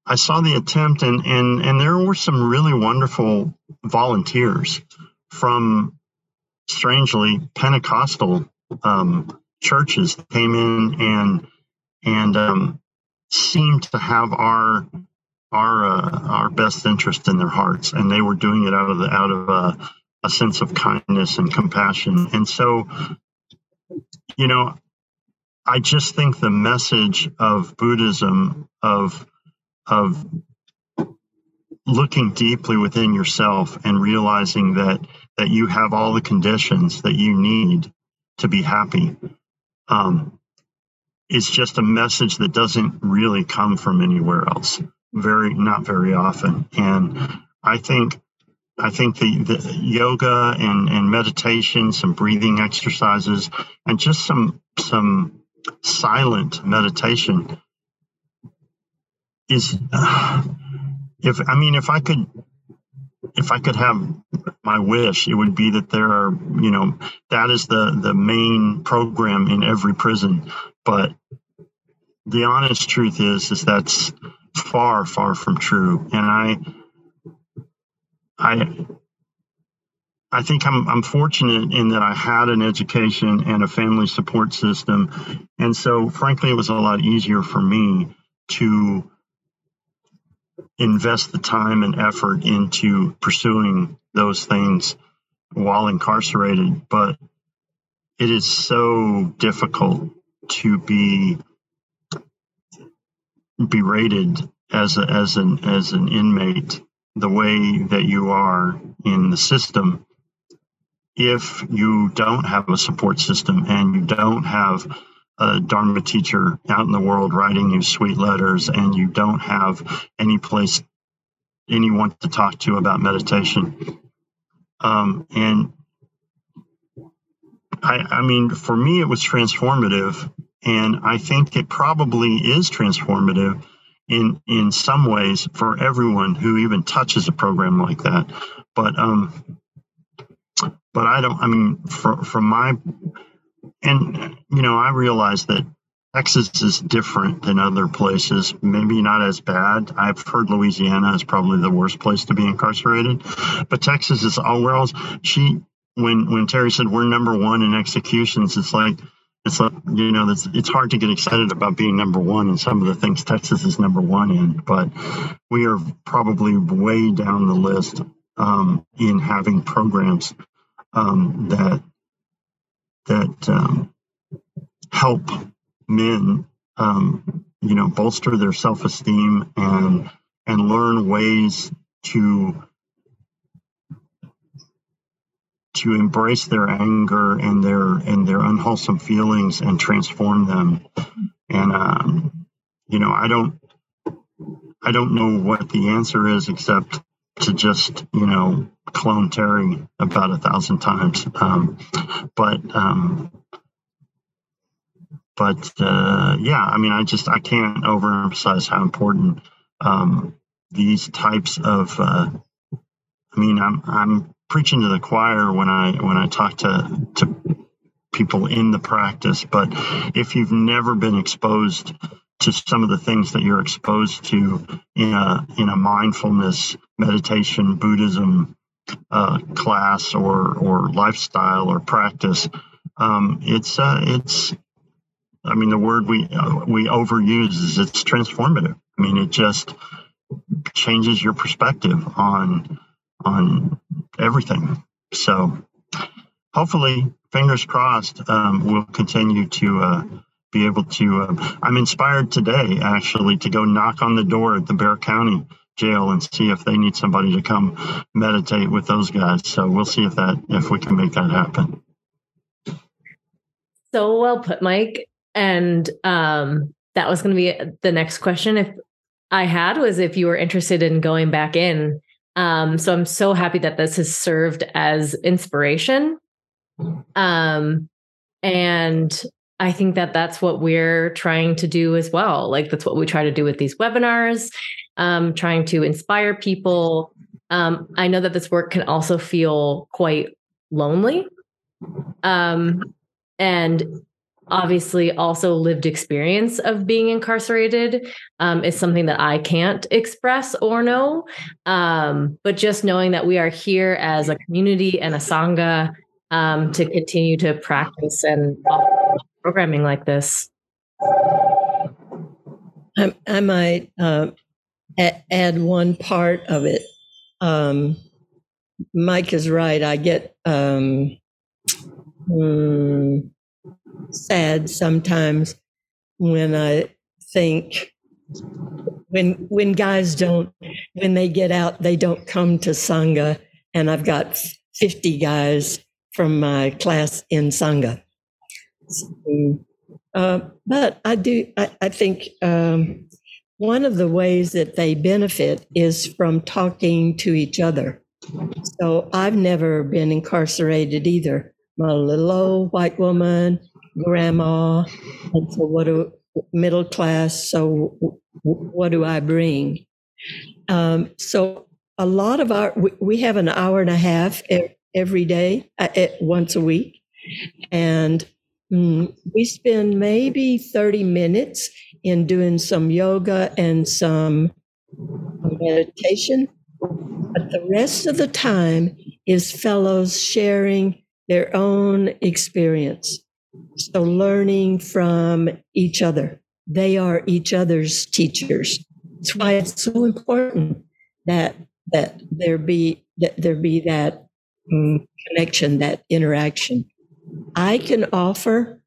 I saw the attempt and and and there were some really wonderful volunteers from strangely Pentecostal um, churches came in and and um, seemed to have our our uh, our best interest in their hearts, and they were doing it out of the out of uh, a sense of kindness and compassion. And so, you know, I just think the message of Buddhism of of looking deeply within yourself and realizing that that you have all the conditions that you need to be happy um, is just a message that doesn't really come from anywhere else very not very often. And i think i think the, the yoga and, and meditation some breathing exercises and just some some silent meditation is uh, if i mean if i could if i could have my wish it would be that there are you know that is the the main program in every prison. But the honest truth is is that's far far from true and i i I think I'm, I'm fortunate in that I had an education and a family support system. And so, frankly, it was a lot easier for me to invest the time and effort into pursuing those things while incarcerated. But it is so difficult to be berated as a, as an as an inmate the way that you are in the system if you don't have a support system and you don't have a Dharma teacher out in the world writing you sweet letters and you don't have any place, anyone to talk to about meditation. Um, and I, I mean, for me, it was transformative. And I think it probably is transformative in in some ways for everyone who even touches a program like that. But um, but I don't. I mean, for, from my and you know, I realize that Texas is different than other places. Maybe not as bad. I've heard Louisiana is probably the worst place to be incarcerated, but Texas is all where else. She when when Terry said we're number one in executions, it's like it's like you know it's it's hard to get excited about being number one in some of the things Texas is number one in, but we are probably way down the list um, in having programs um, that that um, help men, um, you know, bolster their self-esteem and and learn ways to to embrace their anger and their and their unwholesome feelings and transform them. And um, you know, I don't I don't know what the answer is except to just you know clone Terry about a thousand times. Um, but um, but uh, yeah, I mean, I just I can't overemphasize how important um, these types of. Uh, I mean, I'm I'm preaching to the choir when I when I talk to to people in the practice, but if you've never been exposed to some of the things that you're exposed to in a in a mindfulness meditation Buddhism uh, class or or lifestyle or practice, um, it's uh, it's I mean, the word we uh, we overuse is it's transformative. I mean, it just changes your perspective on on everything. So, hopefully, fingers crossed, um, we'll continue to uh, be able to. Uh, I'm inspired today, actually, to go knock on the door at the Bexar County jail and see if they need somebody to come meditate with those guys. So we'll see if that if we can make that happen. So well put, Mike. And um, that was going to be the next question. If I had was if you were interested in going back in. Um, so I'm so happy that this has served as inspiration. Um, and I think that that's what we're trying to do as well. Like that's what we try to do with these webinars, um, trying to inspire people. Um, I know that this work can also feel quite lonely. Um, and obviously also lived experience of being incarcerated um, is something that i can't express or know. Um, but just knowing that we are here as a community and a sangha um, to continue to practice and programming like this. I, I might uh, add one part of it. Um, mike is right. I get um, hmm, sad sometimes when I think when when guys don't when they get out they don't come to sangha and I've got 50 guys from my class in sangha. Uh, but I do I, I think um, one of the ways that they benefit is from talking to each other. So I've never been incarcerated either. A little old white woman grandma, and so what do middle class? So what do I bring? Um, so a lot of our we, have an hour and a half every day, uh, once a week, and mm, we spend maybe thirty minutes in doing some yoga and some meditation. But the rest of the time is fellows sharing their own experience. So learning from each other. They are each other's teachers. That's why it's so important that that there be that there be that um, connection, that interaction. I can offer,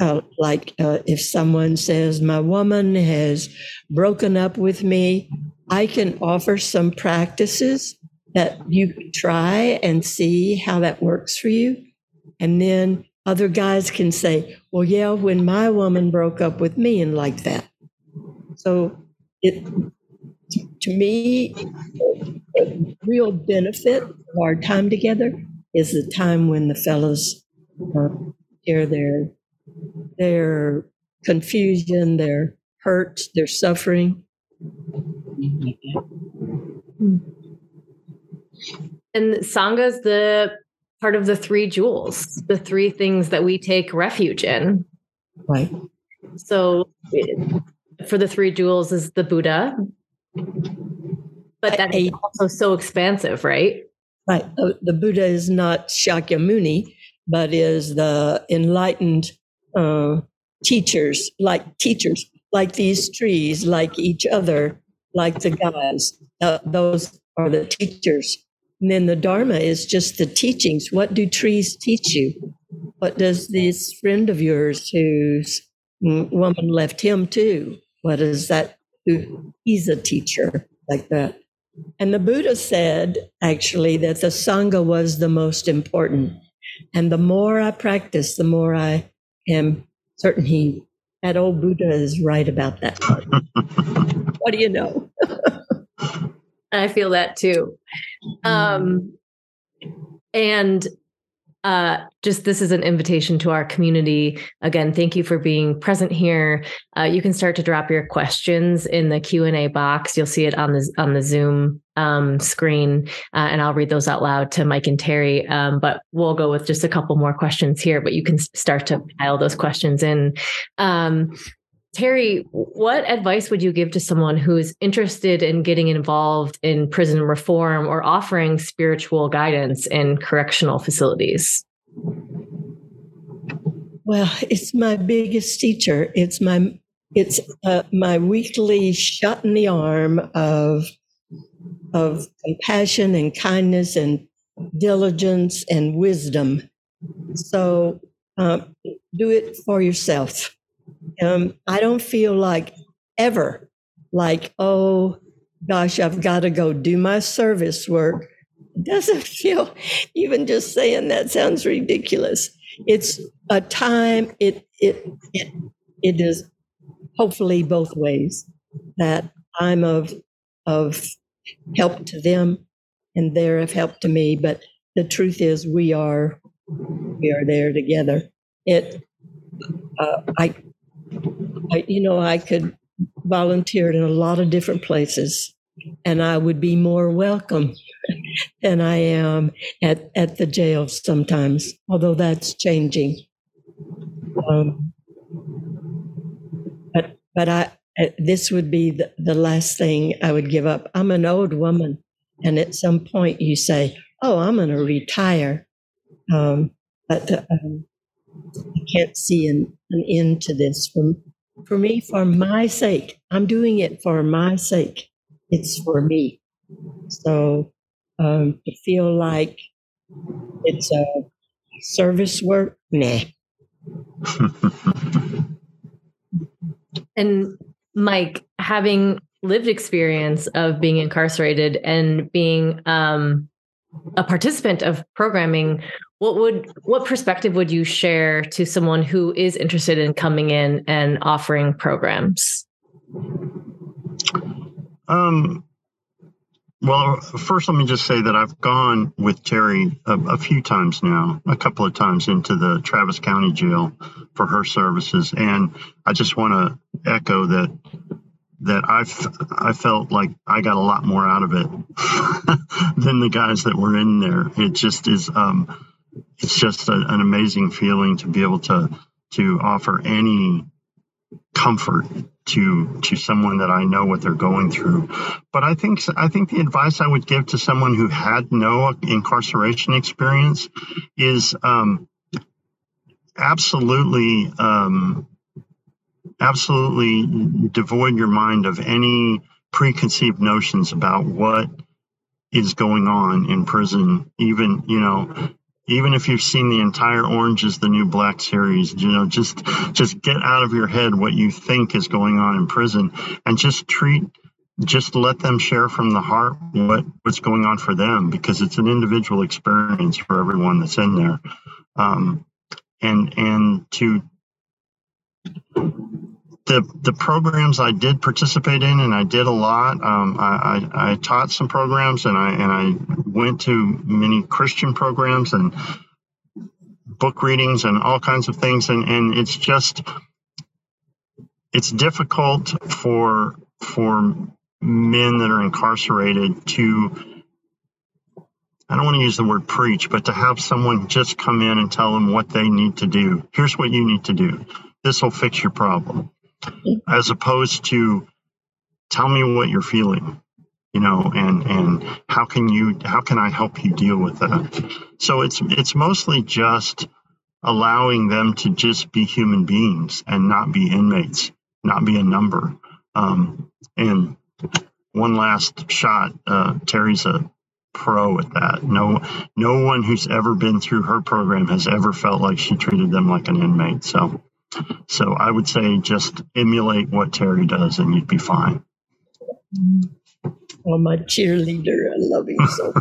uh, like uh, if someone says my woman has broken up with me, I can offer some practices that you could try and see how that works for you, and then other guys can say, well, yeah, when my woman broke up with me and like that. So it, to me, the real benefit of our time together is the time when the fellows uh, their, their confusion, their hurt, their suffering. And Sangha's the part of the three jewels, the three things that we take refuge in. Right. So for the three jewels is the Buddha, but that is also so expansive, right? Right. Uh, the Buddha is not Shakyamuni, but is the enlightened uh, teachers, like teachers, like these trees, like each other, like the guys. Uh, those are the teachers. And then the Dharma is just the teachings. What do trees teach you? What does this friend of yours whose woman left him too? What is that? He's a teacher like that. And the Buddha said actually that the Sangha was the most important. And the more I practice, the more I am certain he, that old Buddha is right about that what do you know? I feel that too. Um, and uh, just this is an invitation to our community. Again, thank you for being present here. Uh, you can start to drop your questions in the Q and A box. You'll see it on the on the Zoom um, screen, uh, and I'll read those out loud to Mike and Terry. Um, but we'll go with just a couple more questions here. But you can start to pile those questions in. Um, Terry, what advice would you give to someone who is interested in getting involved in prison reform or offering spiritual guidance in correctional facilities? Well, it's my biggest teacher. It's my it's uh, my weekly shot in the arm of of compassion and kindness and diligence and wisdom. So uh, do it for yourself. Um, I don't feel like ever like, oh gosh, I've got to go do my service work. It doesn't feel, even just saying that sounds ridiculous. It's a time, it, it, it, it is hopefully both ways that I'm of, of help to them and they're of help to me. But the truth is we are, we are there together. It, uh, I, I, you know, I could volunteer in a lot of different places and I would be more welcome than I am at, at the jail sometimes, although that's changing. Um, but but I uh, this would be the, the last thing I would give up. I'm an old woman, and at some point you say, "Oh, I'm going to retire," um, but uh, um, I can't see an, an end to this. For, for me, for my sake, I'm doing it for my sake. It's for me. So um, to feel like it's a service work, nah. and Mike, having lived experience of being incarcerated and being um, a participant of programming, what would what perspective would you share to someone who is interested in coming in and offering programs? Um, well, first, let me just say that I've gone with Terry a, a, few times now, a couple of times into the Travis County Jail for her services, and I just want to echo that that I I felt like I got a lot more out of it than the guys that were in there. It just is. Um, it's just a, an amazing feeling to be able to to offer any comfort to to someone that I know what they're going through. But I think I think the advice I would give to someone who had no incarceration experience is um, absolutely um, absolutely devoid your mind of any preconceived notions about what is going on in prison even you know even if you've seen the entire Orange is the New Black series, you know, just just get out of your head what you think is going on in prison and just treat just let them share from the heart what what's going on for them because it's an individual experience for everyone that's in there. Um, and and to the the programs I did participate in, and I did a lot. Um, I, I, I, taught some programs, and I and I went to many Christian programs and book readings and all kinds of things. And and it's just it's difficult for for men that are incarcerated to I don't want to use the word preach, but to have someone just come in and tell them what they need to do. Here's what you need to do this will fix your problem, as opposed to tell me what you're feeling you know and and how can you how can i help you deal with that? So it's it's mostly just allowing them to just be human beings and not be inmates not be a number. Um, and one last shot uh, terry's a pro at that. No no one who's ever been through her program has ever felt like she treated them like an inmate so so i would say just emulate what terry does and you'd be fine Oh, my cheerleader. I love you so.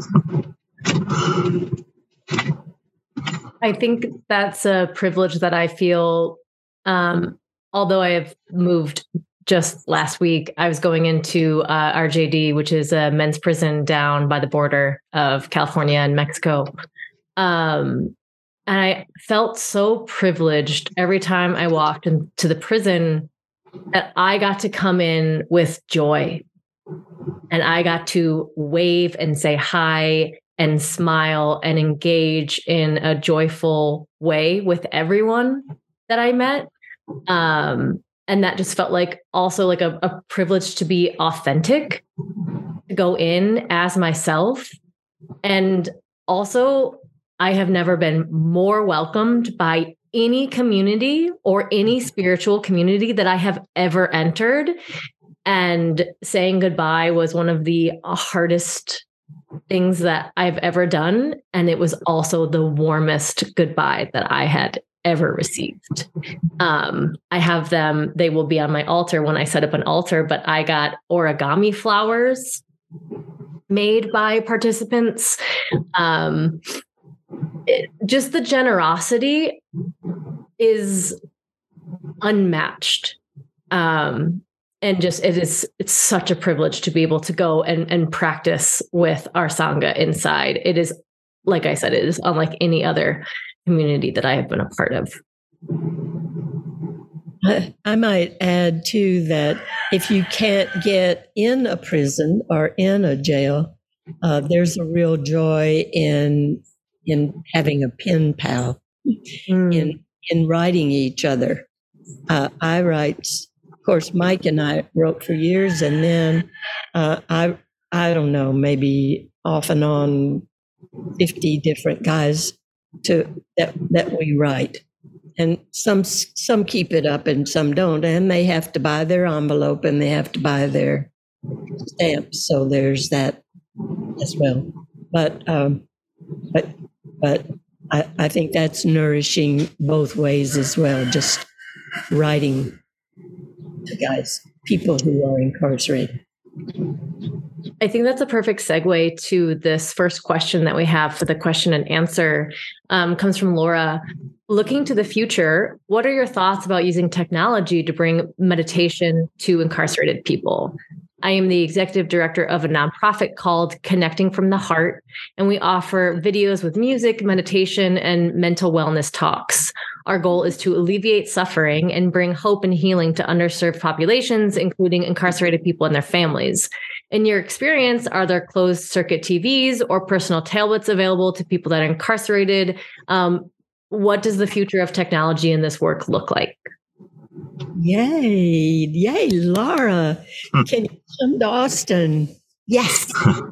I think that's a privilege that I feel. Um, although I have moved just last week, I was going into uh, RJD, which is a men's prison down by the border of California and Mexico. Um, and I felt so privileged every time I walked into the prison that I got to come in with joy and I got to wave and say hi and smile and engage in a joyful way with everyone that I met. Um, and that just felt like also like a, a privilege to be authentic, to go in as myself. And also, I have never been more welcomed by any community or any spiritual community that I have ever entered and saying goodbye was one of the hardest things that I've ever done. And it was also the warmest goodbye that I had ever received. Um, I have them, they will be on my altar when I set up an altar, but I got origami flowers made by participants. Um, it, just the generosity is unmatched. Um, and just it is it's such a privilege to be able to go and and practice with our sangha inside it is like i said it is unlike any other community that i have been a part of I might add too that if you can't get in a prison or in a jail, uh, there's a real joy in in having a pen pal, mm. in in writing each other. Uh, I write of course, Mike and I wrote for years, and then uh, I I don't know, maybe off and on, fifty different guys to that that we write, and some some keep it up and some don't, and they have to buy their envelope and they have to buy their stamps. So there's that as well. But um, but but I, I think that's nourishing both ways as well. Just writing to guys, people who are incarcerated. I think that's a perfect segue to this first question that we have for the question and answer. Um, comes from Laura. Looking to the future, what are your thoughts about using technology to bring meditation to incarcerated people? I am the executive director of a nonprofit called Connecting from the Heart, and we offer videos with music, meditation, and mental wellness talks. Our goal is to alleviate suffering and bring hope and healing to underserved populations, including incarcerated people and their families. In your experience, are there closed circuit TVs or personal tablets available to people that are incarcerated? Um, what does the future of technology in this work look like? Yay, yay, Laura. Hmm. Can you come to Austin? Yes.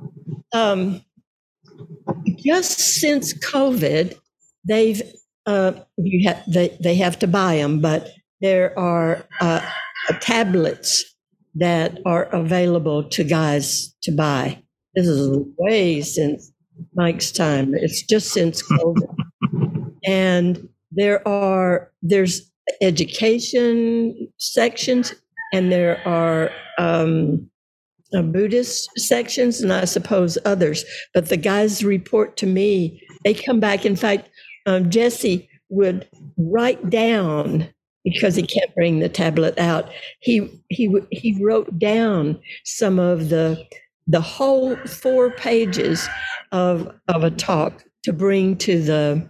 um, just since COVID, they've uh, you have they, they have to buy them, but there are uh, tablets that are available to guys to buy. This is way since Mike's time. It's just since COVID, and there are there's education sections, and there are um, uh, Buddhist sections, and I suppose others. But the guys report to me, they come back. In fact, um, Jesse would write down because he can't bring the tablet out. He he he wrote down some of the the whole four pages of of a talk to bring to the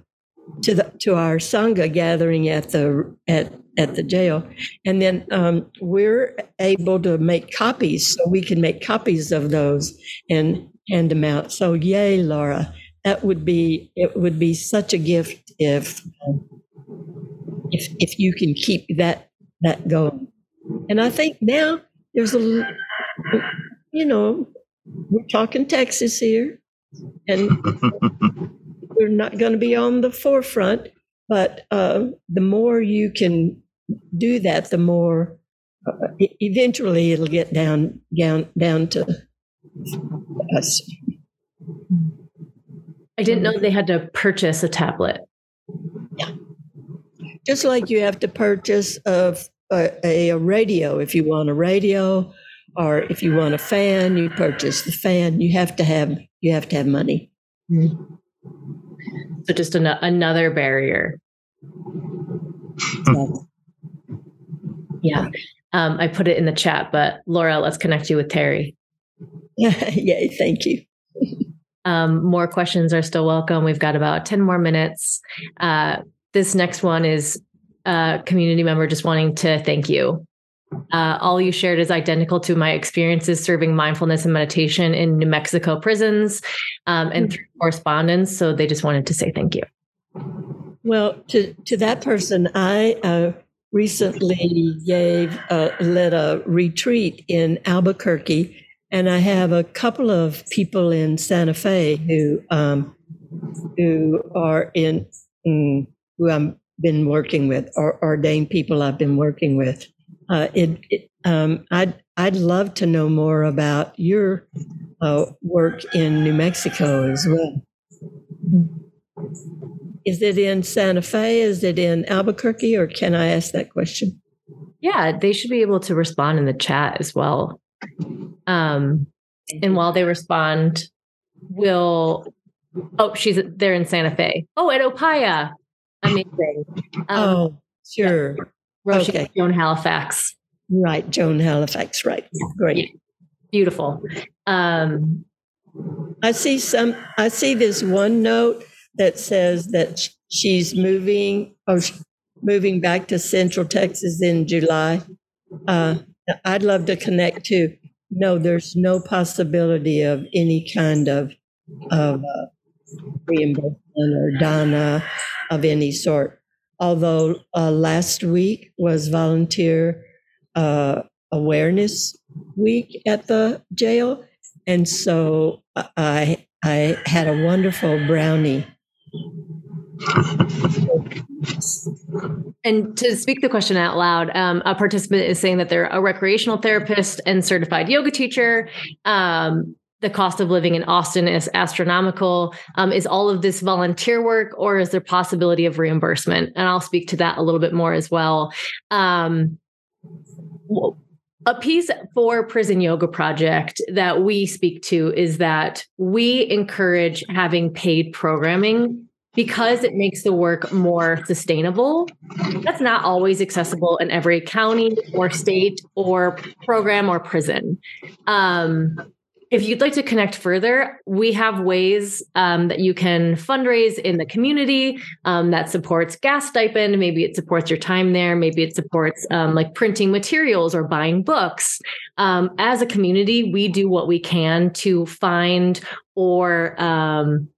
to the to our sangha gathering at the at at the jail, and then um, we're able to make copies, so we can make copies of those and hand them out. So yay, Laura! That would be it. Would be such a gift if if if you can keep that that going. And I think now there's a, you know, we're talking Texas here, and we're not going to be on the forefront. But uh, the more you can do that, the more uh, eventually it'll get down down down to us. I didn't know they had to purchase a tablet. Yeah, just like you have to purchase a, a, a radio if you want a radio, or if you want a fan, you purchase the fan. You have to have you have to have money. So just an- another barrier. Yeah. Um, I put it in the chat, but Laura, let's connect you with Terry. Yay, thank you. Um, more questions are still welcome. We've got about 10 more minutes. Uh, this next one is a community member just wanting to thank you. Uh, all you shared is identical to my experiences serving mindfulness and meditation in New Mexico prisons um, and through correspondence. So they just wanted to say thank you. Well, to, to that person, I uh, recently gave uh, led a retreat in Albuquerque, and I have a couple of people in Santa Fe who um, who are in mm, who I've been working with, or ordained people I've been working with. Uh, it, it um, I'd I'd love to know more about your uh, work in New Mexico as well. Is it in Santa Fe? Is it in Albuquerque? Or can I ask that question? Yeah, they should be able to respond in the chat as well. Um, and while they respond, we'll. Oh, she's there in Santa Fe. Oh, at Upaya. Amazing. Um, oh, sure. Roshi okay. Joan Halifax. Right, Joan Halifax. Right. Great. Yeah. Beautiful. Um, I see some. I see this one note that says that she's moving or moving back to Central Texas in July. Uh, I'd love to connect to. No, there's no possibility of any kind of of uh, reimbursement or Donna of any sort. Although uh, last week was volunteer uh, awareness week at the jail, and so I I had a wonderful brownie and to speak the question out loud, um, a participant is saying that they're a recreational therapist and certified yoga teacher. Um, the cost of living in Austin is astronomical. Um, is all of this volunteer work, or is there possibility of reimbursement? And I'll speak to that a little bit more as well. Um, a piece for Prison Yoga Project that we speak to is that we encourage having paid programming because it makes the work more sustainable. That's not always accessible in every county or state or program or prison. Um, if you'd like to connect further, we have ways um, that you can fundraise in the community um, that supports gas stipend. Maybe it supports your time there. Maybe it supports um, like printing materials or buying books. Um, as a community, we do what we can to find or um,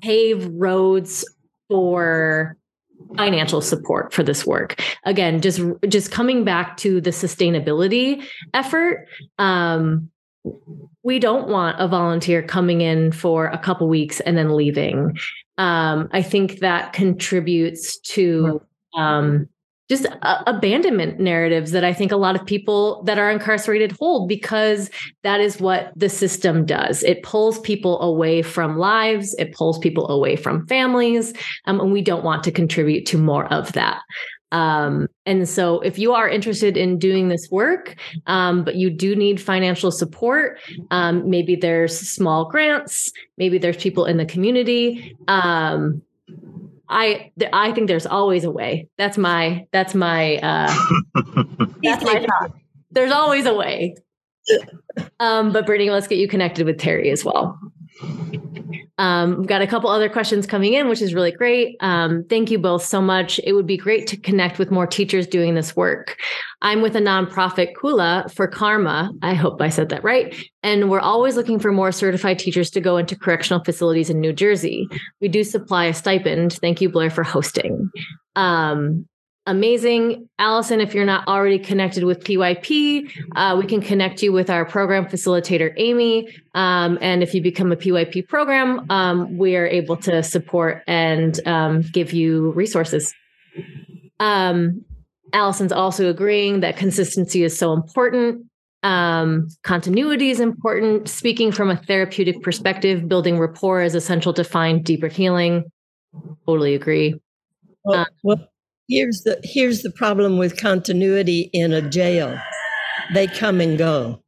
pave roads for financial support for this work again just just coming back to the sustainability effort um, we don't want a volunteer coming in for a couple weeks and then leaving. Um, I think that contributes to um, just uh, abandonment narratives that I think a lot of people that are incarcerated hold because that is what the system does. It pulls people away from lives, it pulls people away from families, um, and we don't want to contribute to more of that. Um, and so, if you are interested in doing this work, um, but you do need financial support, um, maybe there's small grants, maybe there's people in the community. Um, I I think there's always a way. That's my that's my uh, that's my thought. There's always a way. Um, but Brittany, let's get you connected with Terry as well. Um, we've got a couple other questions coming in, which is really great. Um, thank you both so much. It would be great to connect with more teachers doing this work. I'm with a nonprofit, Kula, for Karma. I hope I said that right. And we're always looking for more certified teachers to go into correctional facilities in New Jersey. We do supply a stipend. Thank you, Blair, for hosting. Um, amazing. Allison, if you're not already connected with PYP, uh, we can connect you with our program facilitator, Amy. Um, and if you become a PYP program, um, we are able to support and um, give you resources. Um, Allison's also agreeing that consistency is so important. Um, continuity is important. Speaking from a therapeutic perspective, building rapport is essential to find deeper healing. Totally agree. Well, um, well, here's the here's the problem with continuity in a jail. They come and go.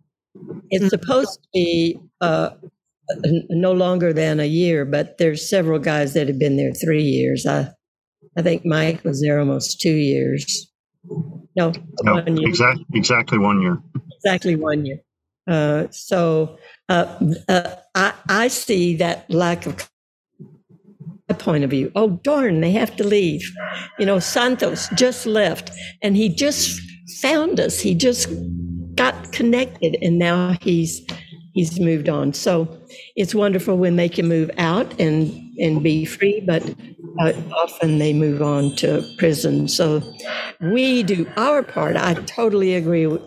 It's mm-hmm. supposed to be uh, no longer than a year, but there's several guys that have been there three years. I I think Mike was there almost two years. No, no one year. Exactly, exactly one year. Exactly one year. Uh, so uh, uh, I, I see that lack of point of view. Oh, darn, they have to leave. You know, Santos just left and he just found us. He just got connected and now he's he's moved on. So it's wonderful when they can move out and and be free, but uh, often they move on to prison. So we do our part. I totally agree. With,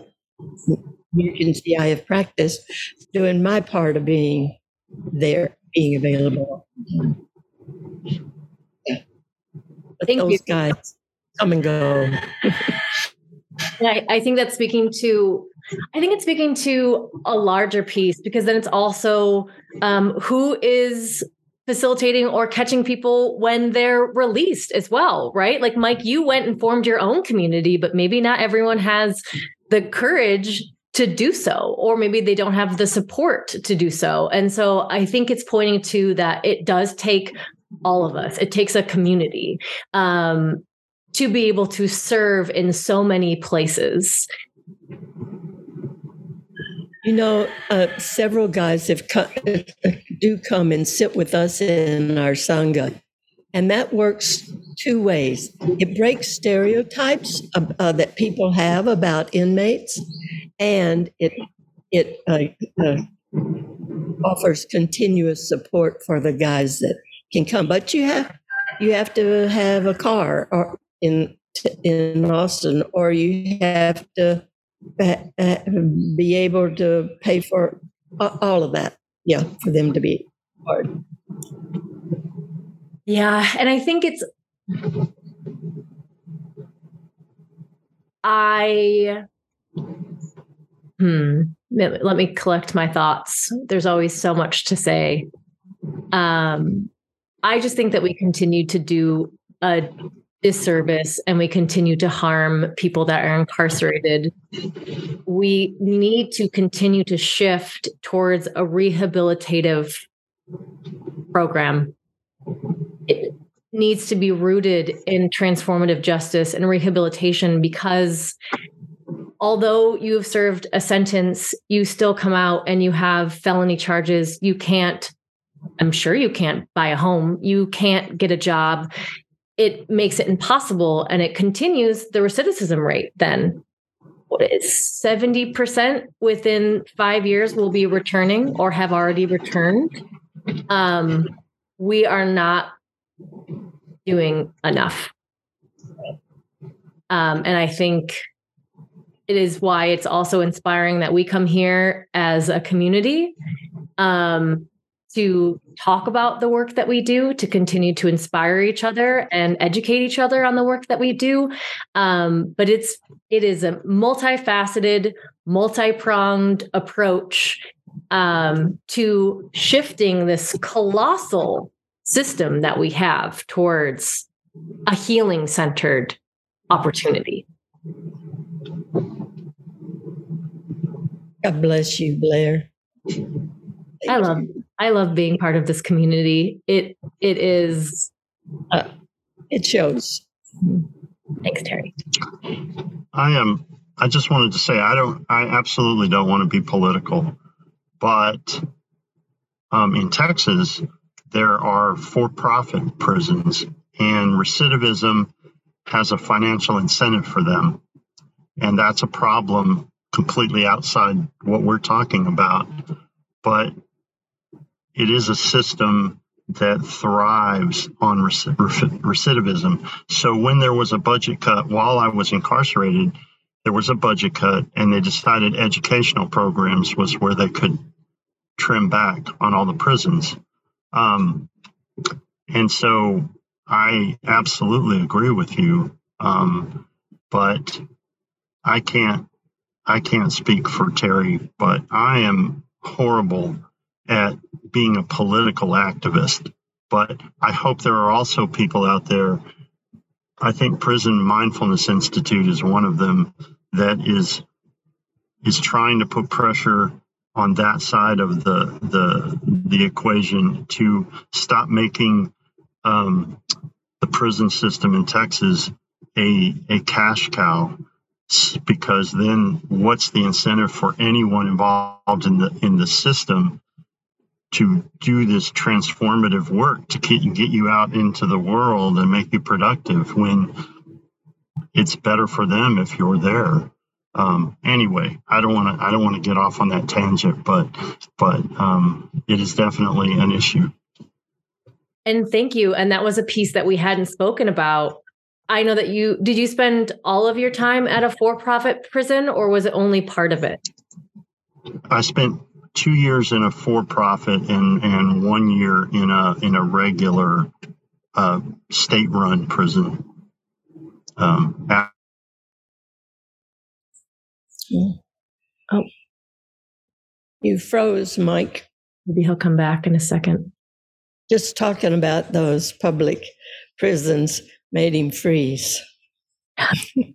you can see I have practiced doing my part of being there, being available. But Thank those you. guys come and go. I, I think that's speaking to I think it's speaking to a larger piece because then it's also um, who is facilitating or catching people when they're released as well, right? Like Mike, you went and formed your own community, but maybe not everyone has the courage to do so, or maybe they don't have the support to do so. And so I think it's pointing to that it does take all of us, it takes a community um, to be able to serve in so many places. You know, uh, several guys have come, do come and sit with us in our sangha, and that works two ways. It breaks stereotypes uh, uh, that people have about inmates, and it it uh, uh, offers continuous support for the guys that can come. But you have you have to have a car or in in Austin, or you have to be able to pay for all of that. Yeah, for them to be hard. Yeah, and I think it's I hmm let me collect my thoughts. There's always so much to say. Um I just think that we continue to do a disservice and we continue to harm people that are incarcerated. We need to continue to shift towards a rehabilitative program. It needs to be rooted in transformative justice and rehabilitation because although you have served a sentence, you still come out and you have felony charges. You can't I'm sure you can't buy a home. You can't get a job. It makes it impossible and it continues the recidivism rate then. What is 70% within five years will be returning or have already returned. Um, we are not doing enough. Um, and i think it is why it's also inspiring that we come here as a community. Um, to talk about the work that we do, to continue to inspire each other and educate each other on the work that we do. Um, but it's it is a multifaceted, multi-pronged approach um, to shifting this colossal system that we have towards a healing centered opportunity. God bless you, Blair. I love I love being part of this community. It it is uh, it shows. Thanks, Terry. I am I just wanted to say I don't I absolutely don't want to be political, but um, in Texas there are for-profit prisons and recidivism has a financial incentive for them. And that's a problem completely outside what we're talking about. But it is a system that thrives on recidivism. So when there was a budget cut while I was incarcerated, there was a budget cut, and they decided educational programs was where they could trim back on all the prisons. Um, and so I absolutely agree with you, um, but I can't I can't speak for Terry, but I am horrible at being a political activist. But I hope there are also people out there. I think Prison Mindfulness Institute is one of them that is is trying to put pressure on that side of the the the equation to stop making um, the prison system in Texas a a cash cow because then what's the incentive for anyone involved in the in the system to do this transformative work to get, get you out into the world and make you productive when it's better for them if you're there. Um, anyway i don't want to i don't want to get off on that tangent but but um, it is definitely an issue. And thank you. And that was a piece that we hadn't spoken about. I know that you did you spend all of your time at a for-profit prison or was it only part of it? I spent two years in a for-profit and and one year in a in a regular uh, state-run prison. Um, oh, you froze, Mike. Maybe he'll come back in a second. Just talking about those public prisons made him freeze.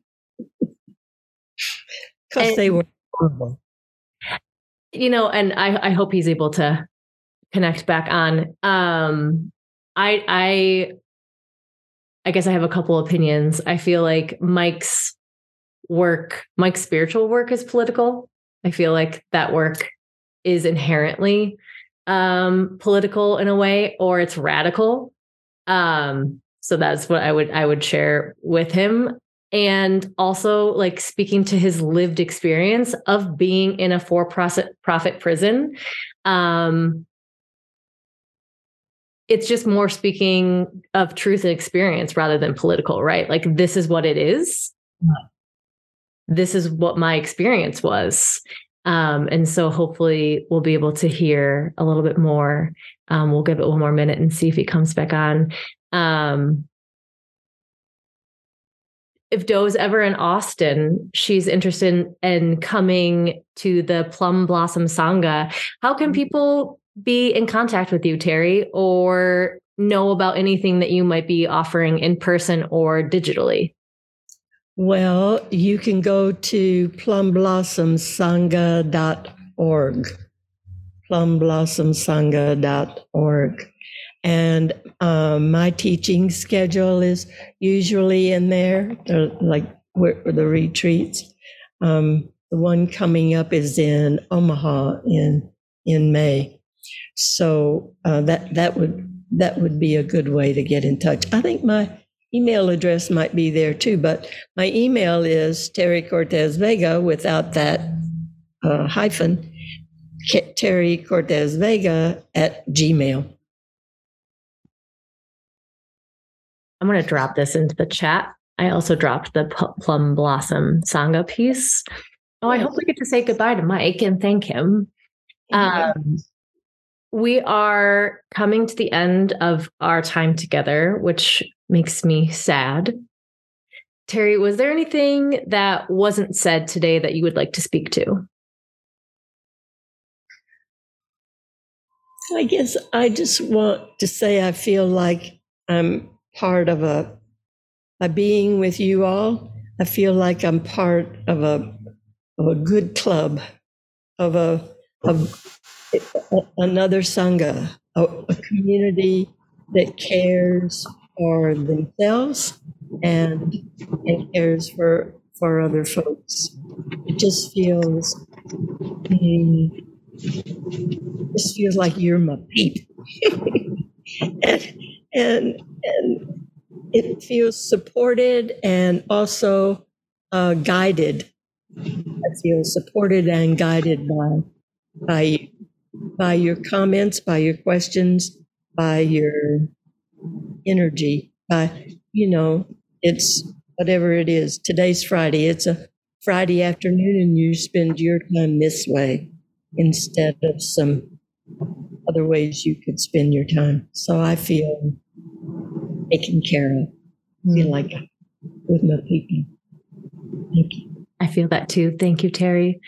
Because they were horrible. You know, and I, I hope he's able to connect back on. Um, I I I guess I have a couple opinions. I feel like Mike's work, Mike's spiritual work is political. I feel like that work is inherently um political in a way or it's radical. Um so that's what I would I would share with him and also like speaking to his lived experience of being in a for profit profit prison um it's just more speaking of truth and experience rather than political right? Like this is what it is. This is what my experience was. Um, and so hopefully we'll be able to hear a little bit more. Um, we'll give it one more minute and see if he comes back on. Um, if Doe's ever in Austin, she's interested in, in, coming to the Plum Blossom Sangha. How can mm-hmm. people be in contact with you, Terry, or know about anything that you might be offering in person or digitally? Well, you can go to plumblossoms.sangha.org. Plumblossoms.sangha.org. And um, my teaching schedule is usually in there, like where, the retreats. Um, the one coming up is in Omaha in in May, so uh, that that would that would be a good way to get in touch. I think my email address might be there too, but my email is Terry Cortés Vega without that uh, hyphen, Terry Cortés Vega at Gmail. I'm going to drop this into the chat. I also dropped the Plum Blossom Sangha piece. Oh, I hope we get to say goodbye to Mike and thank him. Um, we are coming to the end of our time together, which makes me sad. Terry, was there anything that wasn't said today that you would like to speak to? I guess I just want to say I feel like I'm part of a a being with you all. I feel like I'm part of a of a good club, of a of another sangha, a, a community that cares for themselves and and cares for for other folks. It just feels mm, just feels like you're my peep. and, and and it feels supported and also uh, guided. I feel supported and guided by by by your comments, by your questions, by your energy. By, you know, it's whatever it is. Today's Friday. It's a Friday afternoon, and you spend your time this way instead of some other ways you could spend your time. So I feel taken care of. I feel like with my people. Thank you. I feel that too. Thank you, Terry.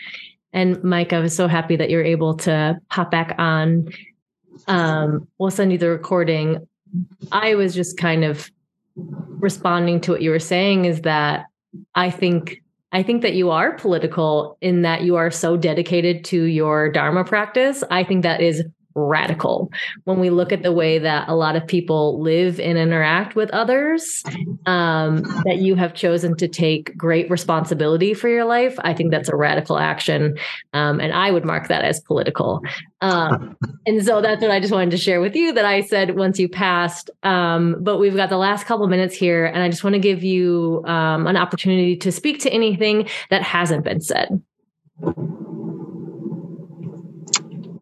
And Mike, I was so happy that you're able to pop back on. Um, we'll send you the recording. I was just kind of responding to what you were saying is that I think I think that you are political in that you are so dedicated to your Dharma practice. I think that is radical when we look at the way that a lot of people live and interact with others um, that you have chosen to take great responsibility for your life. I think that's a radical action um, and i would mark that as political. Um, and so that's what i just wanted to share with you that i said once you passed. Um, but we've got the last couple minutes here and i just want to give you um, an opportunity to speak to anything that hasn't been said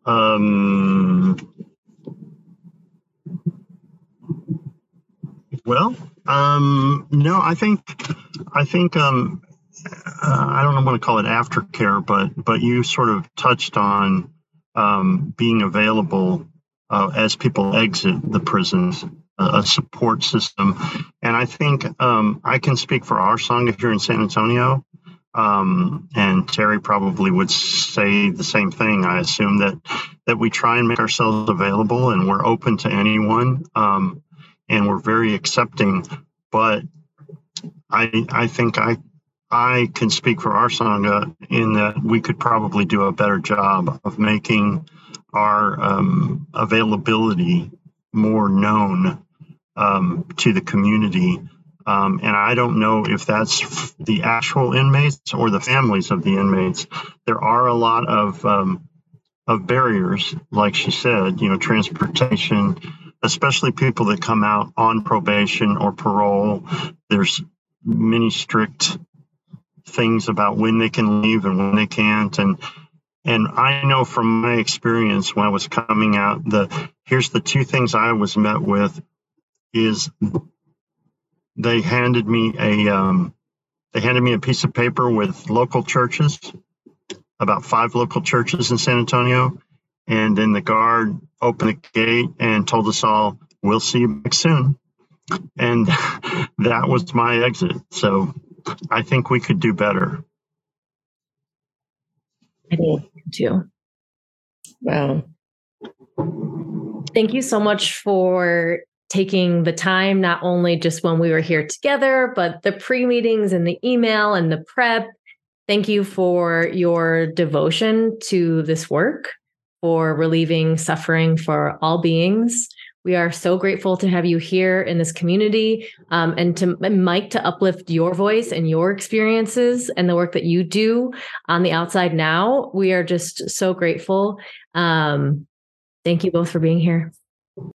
Um, well, um, no, I think I think um, uh, I don't want to call it aftercare, but but you sort of touched on um, being available uh, as people exit the prisons, a support system, and I think um, I can speak for our sangha here in San Antonio. Um, and Terry probably would say the same thing. I assume that that we try and make ourselves available, and we're open to anyone, um, and we're very accepting. But I I think I I can speak for our sangha in that we could probably do a better job of making our um, availability more known um, to the community um, and I don't know if that's the actual inmates or the families of the inmates. There are a lot of um, of barriers, like she said, you know, transportation, especially people that come out on probation or parole. There's many strict things about when they can leave and when they can't, and and I know from my experience when I was coming out, the here's the two things I was met with is they handed me a um, they handed me a piece of paper with local churches, about five local churches in San Antonio, and then the guard opened the gate and told us all, "We'll see you back soon," and that was my exit. So I think we could do better. I think too. Wow. Thank you so much for taking the time, not only just when we were here together, but the pre meetings and the email and the prep. Thank you for your devotion to this work, for relieving suffering for all beings. We are so grateful to have you here in this community um, and to and Mike to uplift your voice and your experiences and the work that you do on the outside now. We are just so grateful. Um, thank you both for being here.